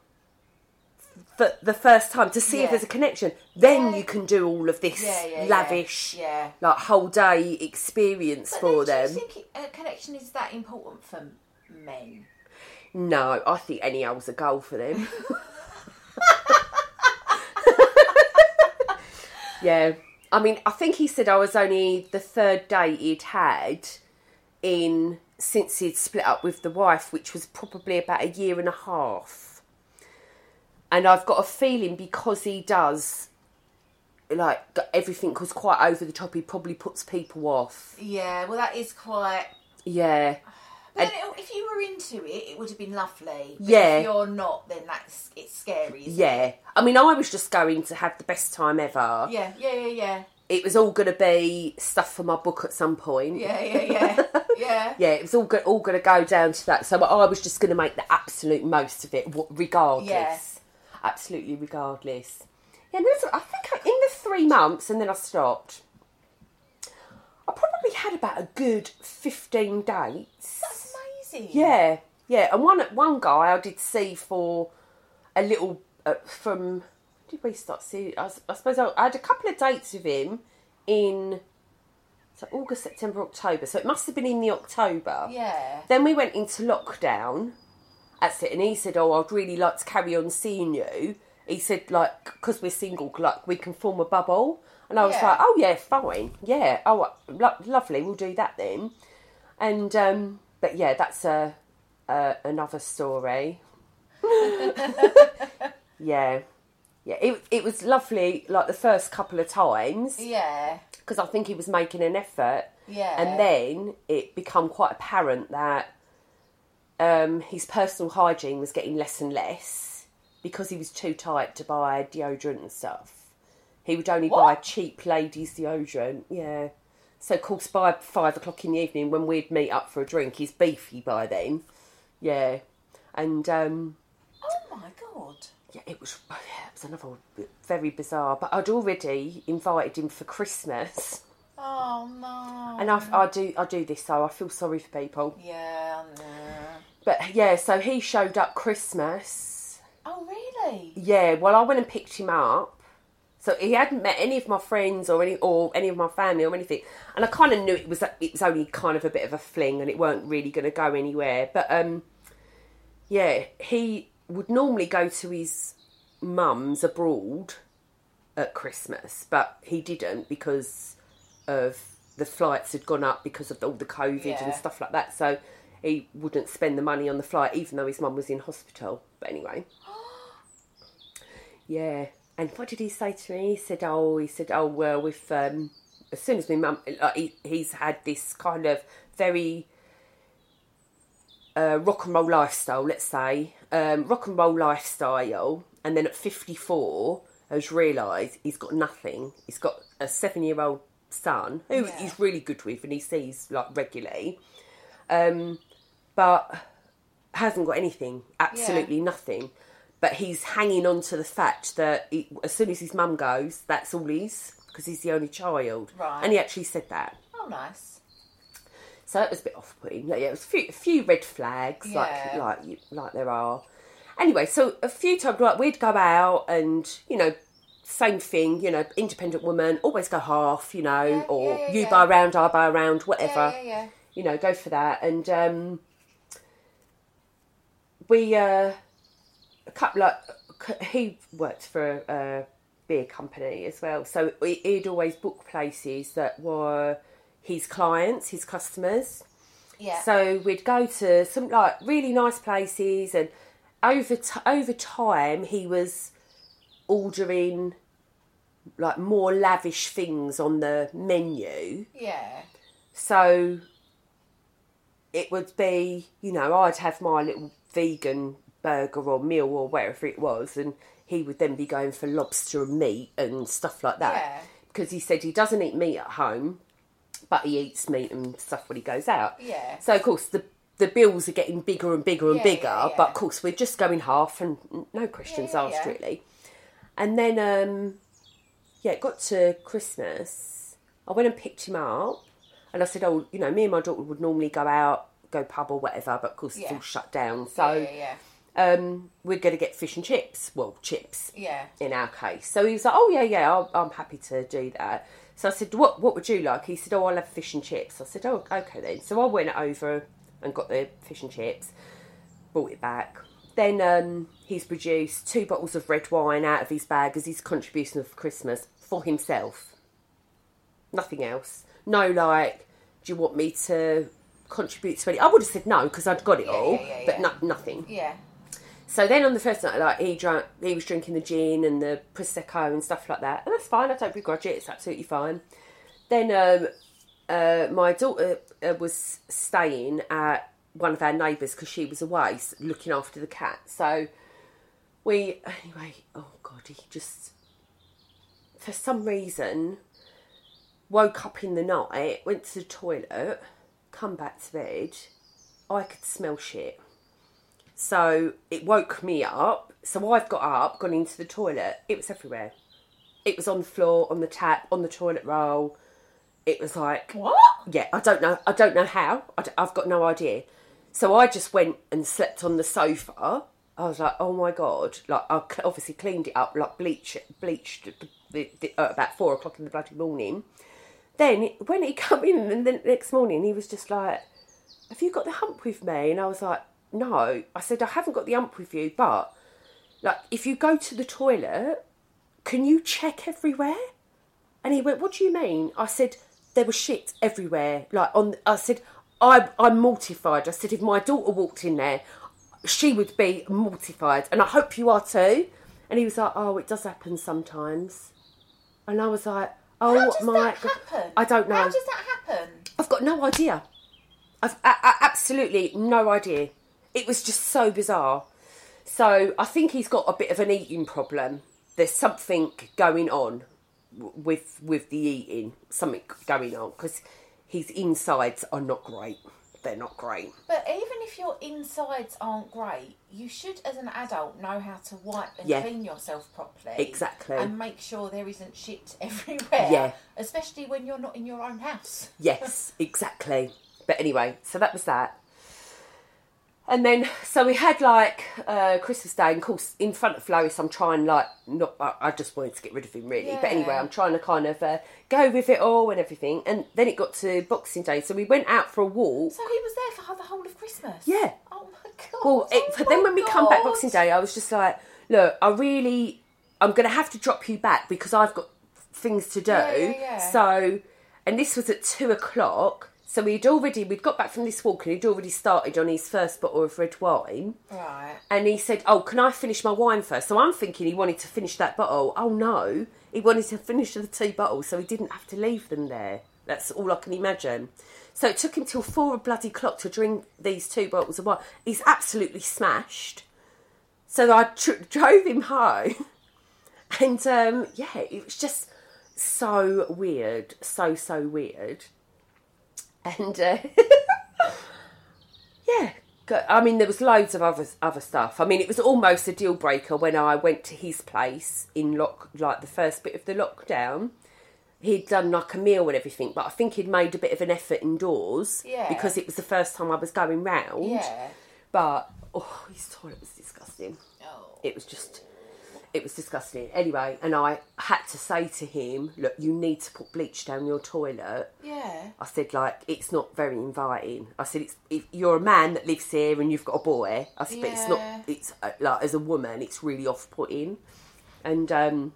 for the first time to see if there's a connection. Then Yeah. you can do all of this Yeah, yeah, yeah. lavish, Yeah. like whole day experience But for them. Do you think a connection is that important for men? No, I think any hole's a goal for them. yeah. I mean, I think he said I was only the third date he'd had in since he'd split up with the wife, which was probably about a year and a half. And I've got a feeling because he does like everything was quite over the top, he probably puts people off. Yeah, well, that is quite. Yeah. But then if you were into it, it would have been lovely. But Yeah. If you're not, then that's it's scary. Isn't Yeah. It? I mean, I was just going to have the best time ever. Yeah. Yeah. Yeah. Yeah. It was all going to be stuff for my book at some point. Yeah. Yeah. Yeah. yeah. Yeah, it was all go- all going to go down to that. So I was just going to make the absolute most of it, regardless. Yeah. Absolutely, regardless. Yeah, and there's, I think I, in the three months, and then I stopped. I probably had about a good fifteen dates. That's amazing. Yeah, yeah, and one one guy I did see for a little uh, from. Did we start seeing? I suppose I, I had a couple of dates with him in so August, September, October. So it must have been in the October. Yeah. Then we went into lockdown. That's it, and he said, "Oh, I'd really like to carry on seeing you." He said, "Like, because we're single, like we can form a bubble." And I was Yeah. like, "Oh yeah, fine, yeah, oh lo- lovely, we'll do that then." And um, but yeah, that's a, a another story. yeah, yeah, it it was lovely. Like the first couple of times, Yeah. because I think he was making an effort. Yeah. And then it become quite apparent that um, his personal hygiene was getting less and less because he was too tight to buy deodorant and stuff. He would only buy cheap ladies deodorant. Yeah. So of course by five o'clock in the evening when we'd meet up for a drink, he's beefy by then. Yeah. And um, Oh my god. yeah, it was oh yeah, it was another very bizarre. But I'd already invited him for Christmas. Oh no. And I, I do I do this so I feel sorry for people. Yeah. No. But yeah, so he showed up Christmas. Oh really? Yeah, well I went and picked him up. So he hadn't met any of my friends or any or any of my family or anything, and I kind of knew it was it was only kind of a bit of a fling and it weren't really going to go anywhere. But um, yeah, he would normally go to his mum's abroad at Christmas, but he didn't because of the flights had gone up because of all the COVID Yeah. and stuff like that. So he wouldn't spend the money on the flight, even though his mum was in hospital. But anyway, yeah. And what did he say to me? He said, "Oh, he said, oh well, with um, as soon as my mum, like, he, he's had this kind of very." uh, rock and roll lifestyle, let's say, um, rock and roll lifestyle, and then at 54 has realised he's got nothing. He's got a seven year old son who Yeah. he's really good with and he sees like regularly, um, but hasn't got anything, absolutely nothing. But he's hanging on to the fact that he, as soon as his mum goes, that's all he's because he's the only child. Right. And he actually said that. Oh nice. So it was a bit off-putting. Yeah, it was a few, a few red flags, Yeah. like like you- like there are. anyway, so a few times like we'd go out and you know, same thing. You know, independent woman always go half. You know, Yeah, or yeah, you buy around, I buy around, whatever. Yeah, yeah, yeah. You know, go for that. And um, we uh, couple of he worked for a, beer company as well, so he- he'd always book places that were his clients, his customers. Yeah. So we'd go to some like really nice places, and over t- over time he was ordering like more lavish things on the menu. yeah. So it would be, you know, I'd have my little vegan burger or meal or wherever it was, and he would then be going for lobster and meat and stuff like that. Yeah. Because he said he doesn't eat meat at home, but he eats meat and stuff when he goes out. Yeah. So of course the the bills are getting bigger and bigger and Yeah, bigger, yeah, but of course we're just going half and no questions asked really. And then um yeah, it got to Christmas. I went and picked him up and I said, Oh, you know, me and my daughter would normally go out, go pub or whatever, but of course it's all shut down. So yeah, yeah, um we're gonna get fish and chips. Well, chips yeah. in our case. So he was like, "Oh yeah, yeah, I'll, I'm happy to do that." So I said, "What what would you like?" He said, "Oh, I'll have fish and chips." I said, "Oh, okay then." So I went over and got the fish and chips, brought it back. Then um, he's produced two bottles of red wine out of his bag as his contribution of Christmas for himself. Nothing else. No, like, do you want me to contribute to any? I would have said no because I'd got it all, yeah, yeah, but no, nothing. Yeah. So then on the first night, like he drank, he was drinking the gin and the prosecco and stuff like that, and that's fine. I don't begrudge it; it's absolutely fine. Then um, uh, my daughter uh, was staying at one of our neighbours because she was away looking after the cat. So we anyway. Oh God, he just for some reason woke up in the night, went to the toilet, come back to bed. I could smell shit. So it woke me up. So I've got up, gone into the toilet. It was everywhere. It was on the floor, on the tap, on the toilet roll. It was like What? yeah, I don't know. I don't know how. I have got no idea. So I just went and slept on the sofa. I was like, oh my god! Like I cl- obviously cleaned it up, like bleach, bleached the, the, uh, about four o'clock in the bloody morning. Then when he come in, and then the next morning he was just like, "Have you got the hump with me?" And I was like, "No." I said, "I haven't got the hump with you, but like if you go to the toilet, can you check everywhere?" And he went, "What do you mean?" I said, "There was shit everywhere." Like on, I said, "I I'm mortified." I said, "If my daughter walked in there, she would be mortified, and I hope you are too." And he was like, "Oh, it does happen sometimes." And I was like, "Oh How does my that happen? I don't know. How does that happen? I've got no idea. I've absolutely no idea. It was just so bizarre. So I think he's got a bit of an eating problem. There's something going on with with the eating. Something going on because his insides are not great. They're not great. But even if your insides aren't great, you should, as an adult, know how to wipe and Yeah. clean yourself properly. Exactly. And make sure there isn't shit everywhere. Yeah. Especially when you're not in your own house. Yes, exactly. But anyway, so that was that. And then, so we had like uh, Christmas Day, and of course, in front of Lois, I'm trying like not. I, I just wanted to get rid of him, really. But anyway, I'm trying to kind of uh, go with it all and everything. And then it got to Boxing Day, so we went out for a walk. So he was there for the whole of Christmas. Yeah. Oh my god. Well, it, oh then when we come back Boxing Day, I was just like, look, I really, I'm going to have to drop you back because I've got things to do. Yeah, yeah, yeah. So, and this was at two o'clock. So we'd already, we'd got back from this walk and he'd already started on his first bottle of red wine. Right. And he said, oh, can I finish my wine first? So I'm thinking he wanted to finish that bottle. Oh no, he wanted to finish the two bottles so he didn't have to leave them there. That's all I can imagine. So it took him till four bloody clock to drink these two bottles of wine. He's absolutely smashed. So I tr- drove him home, and um, yeah, it was just so weird, so so weird. And uh, yeah, I mean, there was loads of other other stuff. I mean, it was almost a deal breaker when I went to his place in lock, like the first bit of the lockdown. He'd done like a meal and everything, but I think he'd made a bit of an effort indoors Yeah. because it was the first time I was going round. Yeah. But Oh, his toilet was disgusting. Oh. It was just, it was disgusting. Anyway, and I had to say to him, look, you need to put bleach down your toilet. Yeah. I said, like, it's not very inviting. I said, it's if you're a man that lives here and you've got a boy. I said, but it's Yeah. not. It's uh, like as a woman, it's really off-putting, and um,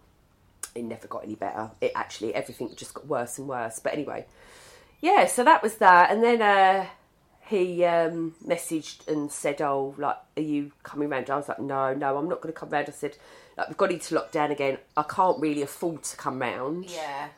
it never got any better. It actually everything just got worse and worse. But anyway, yeah. So that was that, and then uh, he um, messaged and said, "Oh, like, are you coming round?" I was like, "No, no, I'm not going to come round." I said, "Like, we've got into lockdown again. I can't really afford to come round." Yeah.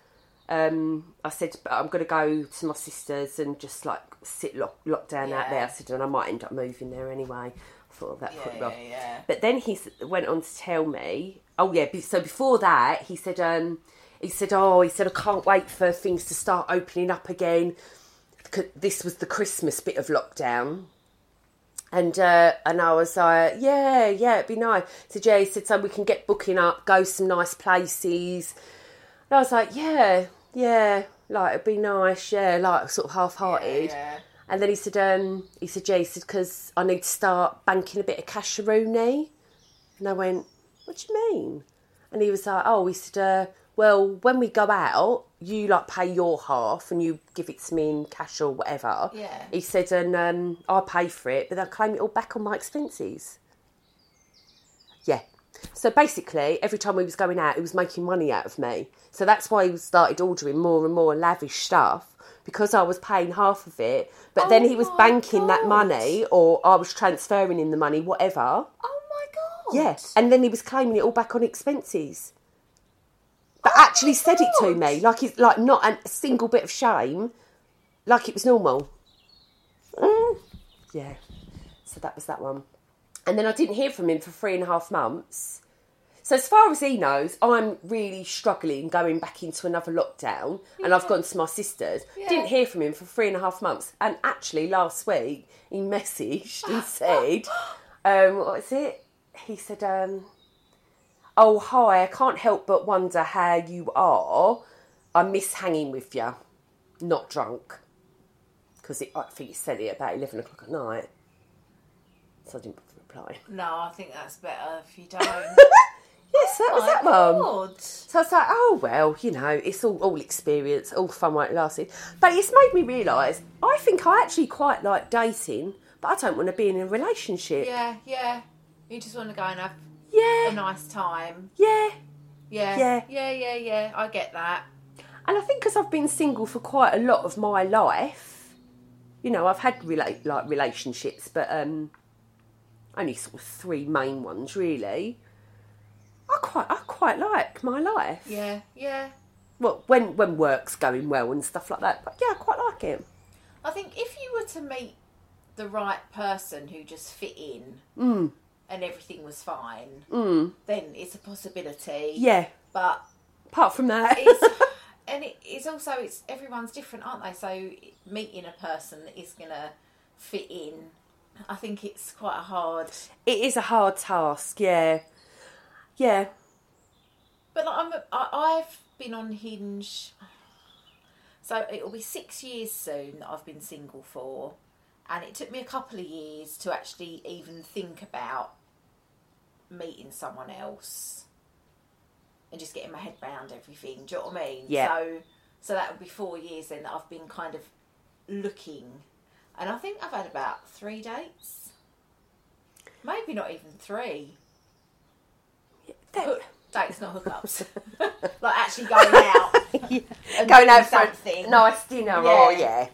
um, I said, but I'm going to go to my sister's and just like sit lock, locked down out there. I said, and I might end up moving there anyway. I thought that Yeah, yeah, yeah. But then he went on to tell me, oh yeah, so before that, he said, um, he said, oh, he said, I can't wait for things to start opening up again. This was the Christmas bit of lockdown. And uh, and I was like, yeah, yeah, it'd be nice. So Jay said, so we can get booking up, go some nice places. And I was like, yeah, yeah, like it'd be nice, yeah, like sort of half-hearted. Yeah, yeah. And then he said, um, he said, yeah, he said, because I need to start banking a bit of casheroony. And I went, what do you mean? And he was like, oh, he said, uh, well, when we go out, you like pay your half and you give it to me in cash or whatever. Yeah. He said, and um, I pay for it, but they'll claim it all back on my expenses. Yeah. So basically, every time we was going out, he was making money out of me. So that's why he started ordering more and more lavish stuff because I was paying half of it. But then Oh he was banking that money, or I was transferring in the money, whatever. Oh my god. Yes, and then he was claiming it all back on expenses. But actually said it to me like it's like not a single bit of shame, like it was normal. Mm. Yeah, so that was that one. And then I didn't hear from him for three and a half months. So as far as he knows, I'm really struggling going back into another lockdown, and I've gone to my sister's. Didn't hear from him for three and a half months, and actually last week he messaged and said, um, "What is it?" He said, um, "Oh hi, I can't help but wonder how you are. I miss hanging with you, not drunk, because I think he said it about eleven o'clock at night." So I didn't reply. No, I think that's better if you don't. Yes, that was My that one. God. So I was like, oh well, you know, it's all all experience, all fun while it lasted. But it's made me realise I think I actually quite like dating, but I don't want to be in a relationship. Yeah, yeah. You just want to go and have Yeah, a nice time. yeah. Yeah. Yeah. Yeah, yeah, yeah. I get that. And I think because I've been single for quite a lot of my life, you know, I've had relate like relationships, but um, only sort of three main ones really. I quite I quite like my life. Yeah, yeah. Well, when when work's going well and stuff like that. But yeah, I quite like it. I think if you were to meet the right person who just fit in Mm. And everything was fine, mm. then it's a possibility. Yeah. But Apart from that, it's and it, it's also it's everyone's different, aren't they? So meeting a person that is gonna fit in, I think it's quite a hard. it is a hard task. Yeah, yeah. But I'm, I, I've been on Hinge, so it'll be six years soon that I've been single for, and it took me a couple of years to actually even think about meeting someone else and just getting my head round everything. Do you know what I mean? Yeah. So, so that would be four years then that I've been kind of looking, and I think I've had about three dates, maybe not even three. That- Hook, dates, not hookups. like actually going out. and Going out for something. a nice dinner, oh, Yeah. or yeah.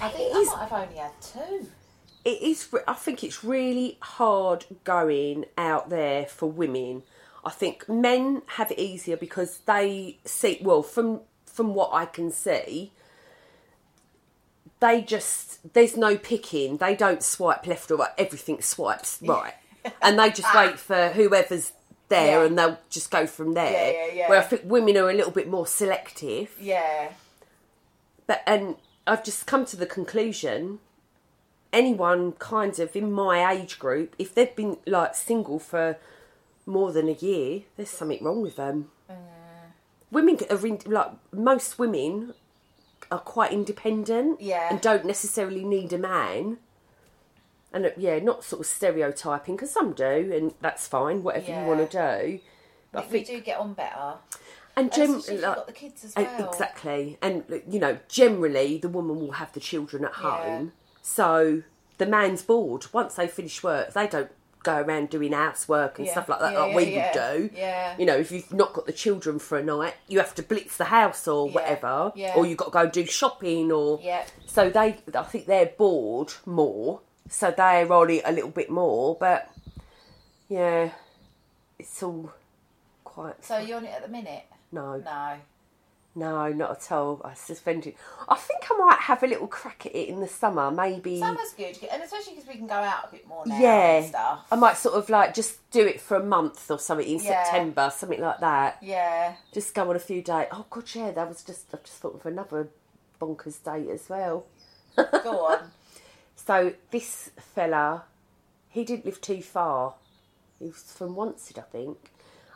I think I might have only had two. It is. I think it's really hard going out there for women. I think men have it easier because they see. Well, from from what I can see, they just there's no picking. They don't swipe left or right. Everything swipes right, and they just wait for whoever's there, Yeah. and they'll just go from there. Yeah, yeah. Where I think women are a little bit more selective. Yeah. But and I've just come to the conclusion anyone kind of in my age group, if they've been like single for more than a year, there's something wrong with them. Women are in, like most women are quite independent Yeah. and don't necessarily need a man. and uh, yeah, not sort of stereotyping because some do, and that's fine. Whatever Yeah. you want to do. But I think we do get on better. and if like- got the kids as well. exactly, and you know, generally the woman will have the children at Yeah. So the man's bored. Once they finish work, they don't go around doing housework and Yeah. stuff like that Yeah, like we yeah. would do. Yeah. You know, if you've not got the children for a night, you have to blitz the house or whatever, Yeah. or you've got to go and do shopping or. Yeah. So they, I think they're bored more, so they're on it a little bit more, but yeah, it's all quite. So you're on it at the minute? no, No. No, not at all. I suspended. I think I might have a little crack at it in the summer, maybe. Summer's good, and especially because we can go out a bit more now yeah, and stuff. I might sort of like just do it for a month or something in Yeah. September, something like that. Yeah. Just go on a few days. Oh god, yeah, that was just. I just thought of another bonkers date as well. Go on. So this fella, he didn't live too far. He was from Wanstead, I think.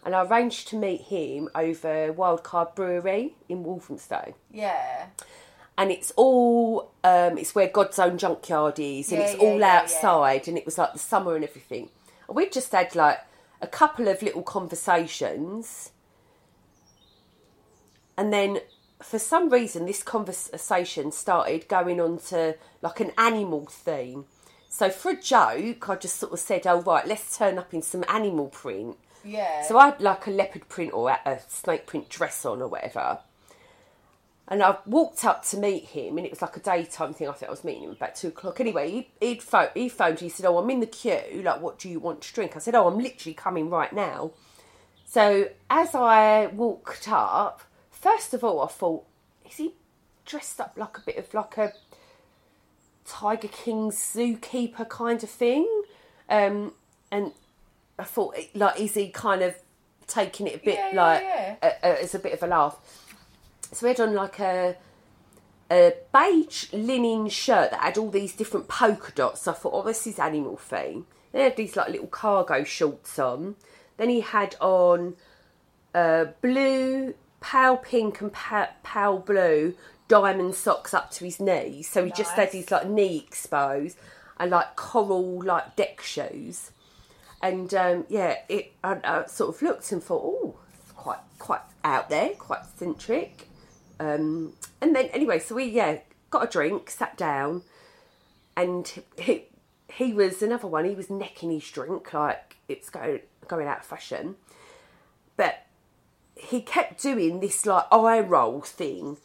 And I arranged to meet him over Wildcard Brewery in Walthamstow. Yeah. And it's all, um, it's where God's Own Junkyard is, and Yeah, it's yeah, all yeah, outside, and it was like the summer and everything. And we just had like a couple of little conversations. And then for some reason, this conversation started going on to like an animal theme. So for a joke, I just sort of said, "Oh right, let's turn up in some animal print." Yeah. So I had like a leopard print or a snake print dress on or whatever. And I walked up to meet him, and it was like a daytime thing. I think I was meeting him about two o'clock. Anyway, he, he'd phoned, he phoned. He said, "Oh, I'm in the queue. Like, what do you want to drink?" I said, "Oh, I'm literally coming right now." So as I walked up, first of all, I thought, "Is he dressed up like a bit of like a Tiger King zookeeper kind of thing?" Um, and I thought, like, is he kind of taking it a bit Yeah, yeah, like yeah. A, a, as a bit of a laugh? So we had on like a a beige linen shirt that had all these different polka dots. So I thought, oh, this is animal theme. Then he had these like little cargo shorts on. Then he had on uh, blue, pale pink, and pa- pale blue diamond socks up to his knees. So he just had his like knee exposed and like coral like deck shoes. And um, yeah, it I, I sort of looked and thought, oh, it's quite quite out there, quite eccentric. Um, and then anyway, so we yeah got a drink, sat down, and he he was another one. He was necking his drink like it's going going out of fashion, but he kept doing this like eye roll thing.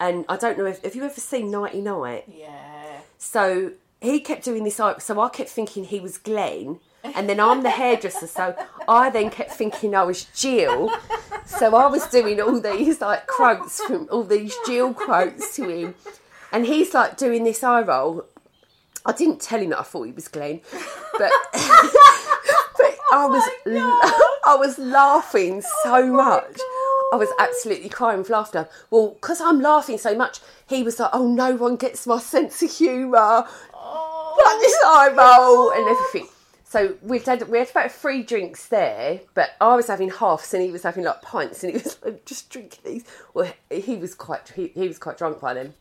And I don't know if have you ever seen Nighty Night? Yeah. So he kept doing this. eye- So I kept thinking he was Glenn, and then I'm the hairdresser. So I then kept thinking I was Jill. So I was doing all these like quotes from all these Jill quotes to him, and he's like doing this eye roll. I didn't tell him that I thought he was Glenn, but but I was la- I was laughing so much. I was absolutely crying with laughter. Well, because I'm laughing so much, he was like, "Oh, no one gets my sense of humour." Like this eye roll and everything. So we'd had we had about three drinks there, but I was having halves and he was having like pints, and he was like, just drinking these. Well, he was quite he, he was quite drunk by then.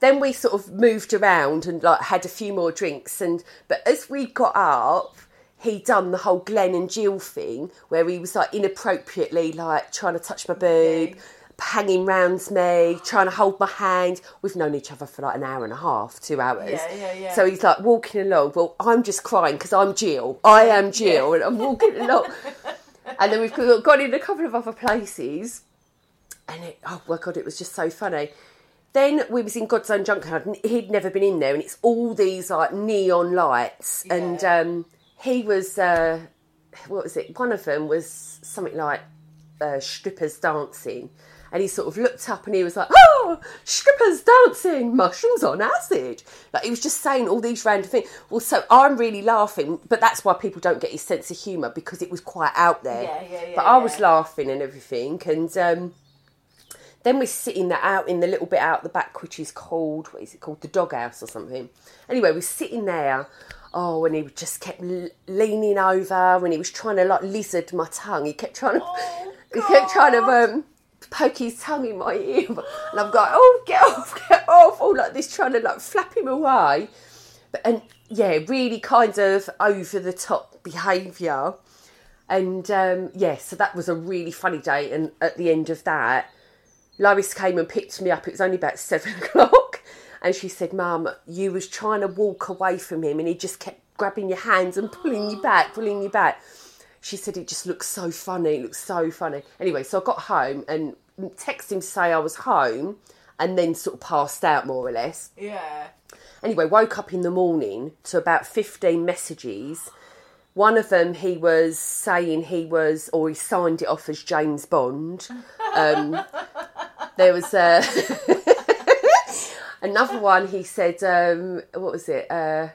Then we sort of moved around and like had a few more drinks and but as we got up he done the whole Glenn and Jill thing where he was like inappropriately like trying to touch my boob hanging round me trying to hold my hand we've known each other for like an hour and a half two hours Yeah, yeah, yeah. so he's like walking along well I'm just crying because I'm Jill I am Jill and I'm walking along and then we've gone in a couple of other places and it, oh my god, it was just so funny. Then we was in God's Own Junkyard, and he'd never been in there, and it's all these like neon lights, yeah. and um, he was uh, what was it? One of them was something like uh, strippers dancing, and he sort of looked up and he was like, "Oh, strippers dancing, mushrooms on acid." Like he was just saying all these random things. Well, so I'm really laughing, but that's why people don't get his sense of humour because it was quite out there. Yeah, yeah, yeah, But I was laughing and everything, and. Um, then we're sitting there out in the little bit out the back, which is called what is it called, the doghouse or something. Anyway, we're sitting there. Oh, and he just kept leaning over, and he was trying to like lizard my tongue. He kept trying to, he kept trying to um, poke his tongue in my ear, and I'm going, oh, get off, get off, all like this, trying to like flap him away. but, and yeah, really kind of over the top behaviour. And um, yeah, so that was a really funny day. And at the end of that, Lois came and picked me up. It was only about seven o'clock. And she said, Mum, you was trying to walk away from him and he just kept grabbing your hands and pulling you back, pulling you back. She said it just looks so funny, it looks so funny. Anyway, so I got home and texted him to say I was home and then sort of passed out more or less. Yeah. Anyway, woke up in the morning to about 15 messages. One of them, he was saying he was, or he signed it off as James Bond. Um, there was uh, another one, he said, um, what was it? Uh,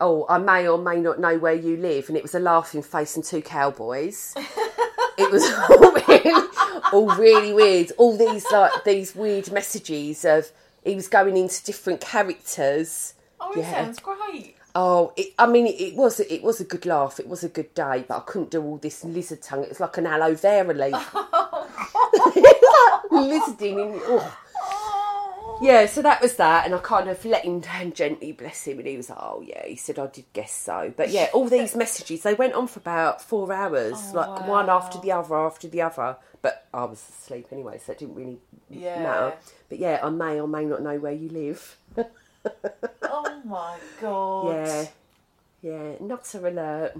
oh, I may or may not know where you live. And it was a laughing face and two cowboys. it was all really, all really weird. All these like these weird messages of he was going into different characters. Oh, it sounds great. Oh, it, I mean, it, it was it was a good laugh. It was a good day, but I couldn't do all this lizard tongue. It was like an aloe vera leaf. Oh, lizarding in. Oh. Yeah, so that was that, and I kind of let him down gently, bless him, and he was like, "Oh yeah," he said, "I did guess so." But yeah, all these messages they went on for about four hours, oh, like one after the other after the other. But I was asleep anyway, so it didn't really Yeah. matter. But yeah, I may or may not know where you live. Oh my god. Yeah, yeah, not so alert.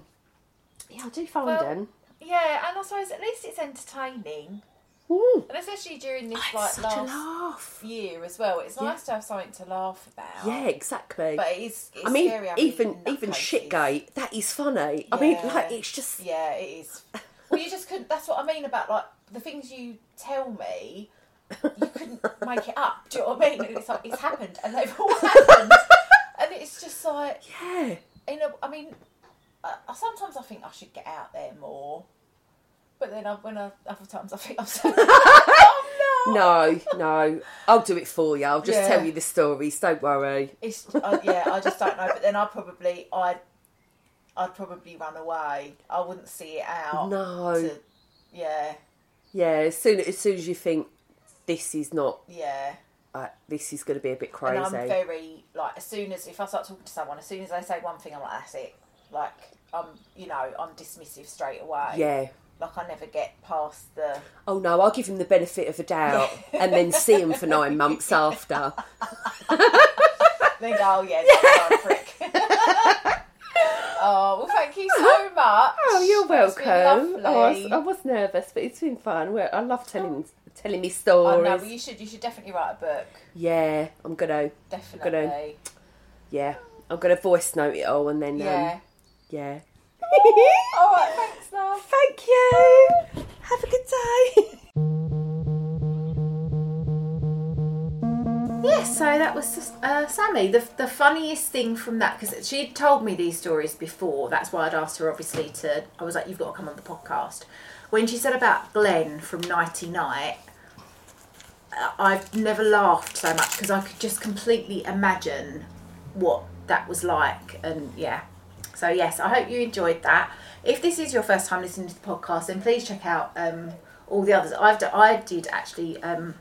Yeah, I do find Well, them. Yeah, and I suppose at least it's entertaining. Ooh, And especially during this it's like last laugh. year as well. It's Yeah. nice to have something to laugh about. Yeah, exactly. But it is it's I mean, scary even even shitgate, that is funny. I mean, like it's just Yeah, it is. Well, you just couldn't. That's what I mean about like the things you tell me. You couldn't make it up. Do you know what I mean? And it's like it's happened, and they've all happened, and it's just like yeah. you know. I mean, uh, sometimes I think I should get out there more, but then I, when I, other times I think I'm so. oh no! No, no, I'll do it for you. I'll just Yeah. tell you the stories. Don't worry. It's uh, yeah. I just don't know. But then I probably I'd I'd probably run away. I wouldn't see it out. No. to- yeah. Yeah, as soon as soon as you think this is not, Yeah. uh, this is going to be a bit crazy. And crazy. I'm very like as soon as if I start talking to someone, as soon as they say one thing, I'm like, that's it. Like I'm, you know, I'm dismissive straight away. yeah. Like I never get past the. Oh no, I'll give him the benefit of the doubt and then see him for nine months after. Then go, oh yeah, that's a prick. oh well, thank you so much. Oh, you're welcome. Oh, I, was. I was nervous, but it's been fun. Well, I love telling telling me Oh stories. no, well, you should you should definitely write a book. Yeah, I'm gonna. Definitely. I'm gonna, Yeah, I'm gonna voice note it all and then. Um, Yeah. All right, thanks, love. Thank you. Have a good day. Yes, so that was uh, Sammy. The, the funniest thing from that, because she had told me these stories before, that's why I'd asked her, obviously, to. I was like, you've got to come on the podcast. When she said about Glenn from Nighty Night, uh, I've never laughed so much because I could just completely imagine what that was like. And yeah. So, yes, I hope you enjoyed that. If this is your first time listening to the podcast, then please check out um, all the others. I've d- I did actually. Um,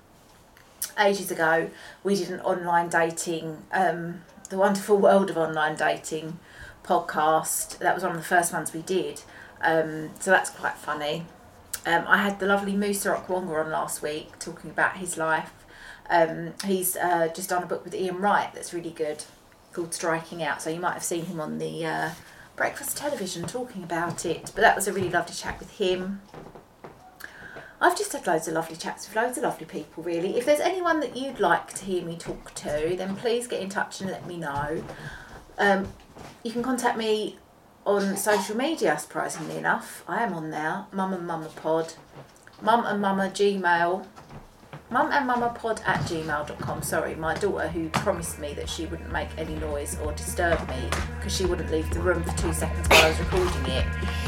ages ago we did an online dating um, the wonderful world of online dating podcast that was one of the first ones we did um, so that's quite funny um, i had the lovely musa okwonga on last week talking about his life um, he's uh, just done a book with ian wright that's really good called striking out so you might have seen him on the uh, breakfast television talking about it but that was a really lovely chat with him I've just had loads of lovely chats with loads of lovely people, really. If there's anyone that you'd like to hear me talk to, then please get in touch and let me know. Um, you can contact me on social media, surprisingly enough. I am on there, Mum and Mama Pod, Mum and Mama Gmail, Mum and Mama Pod at gmail.com. Sorry, my daughter, who promised me that she wouldn't make any noise or disturb me because she wouldn't leave the room for two seconds while I was recording it,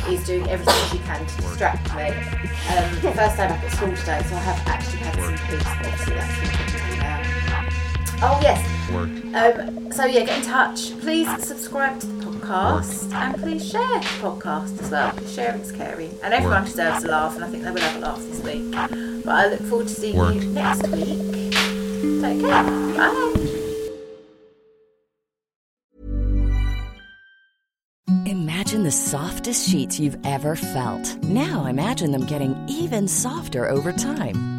is doing everything she can to distract me. Um, first day back at school today, so I have actually had some peace, obviously that's now. Oh, yes. Um, so yeah, get in touch. Please subscribe to the podcast podcast and please share the podcast as well. Because sharing's caring, and everyone Work. deserves a laugh, and I think they will have a laugh this week. But I look forward to seeing Work. you next week. Take care. Bye. Imagine the softest sheets you've ever felt. Now imagine them getting even softer over time.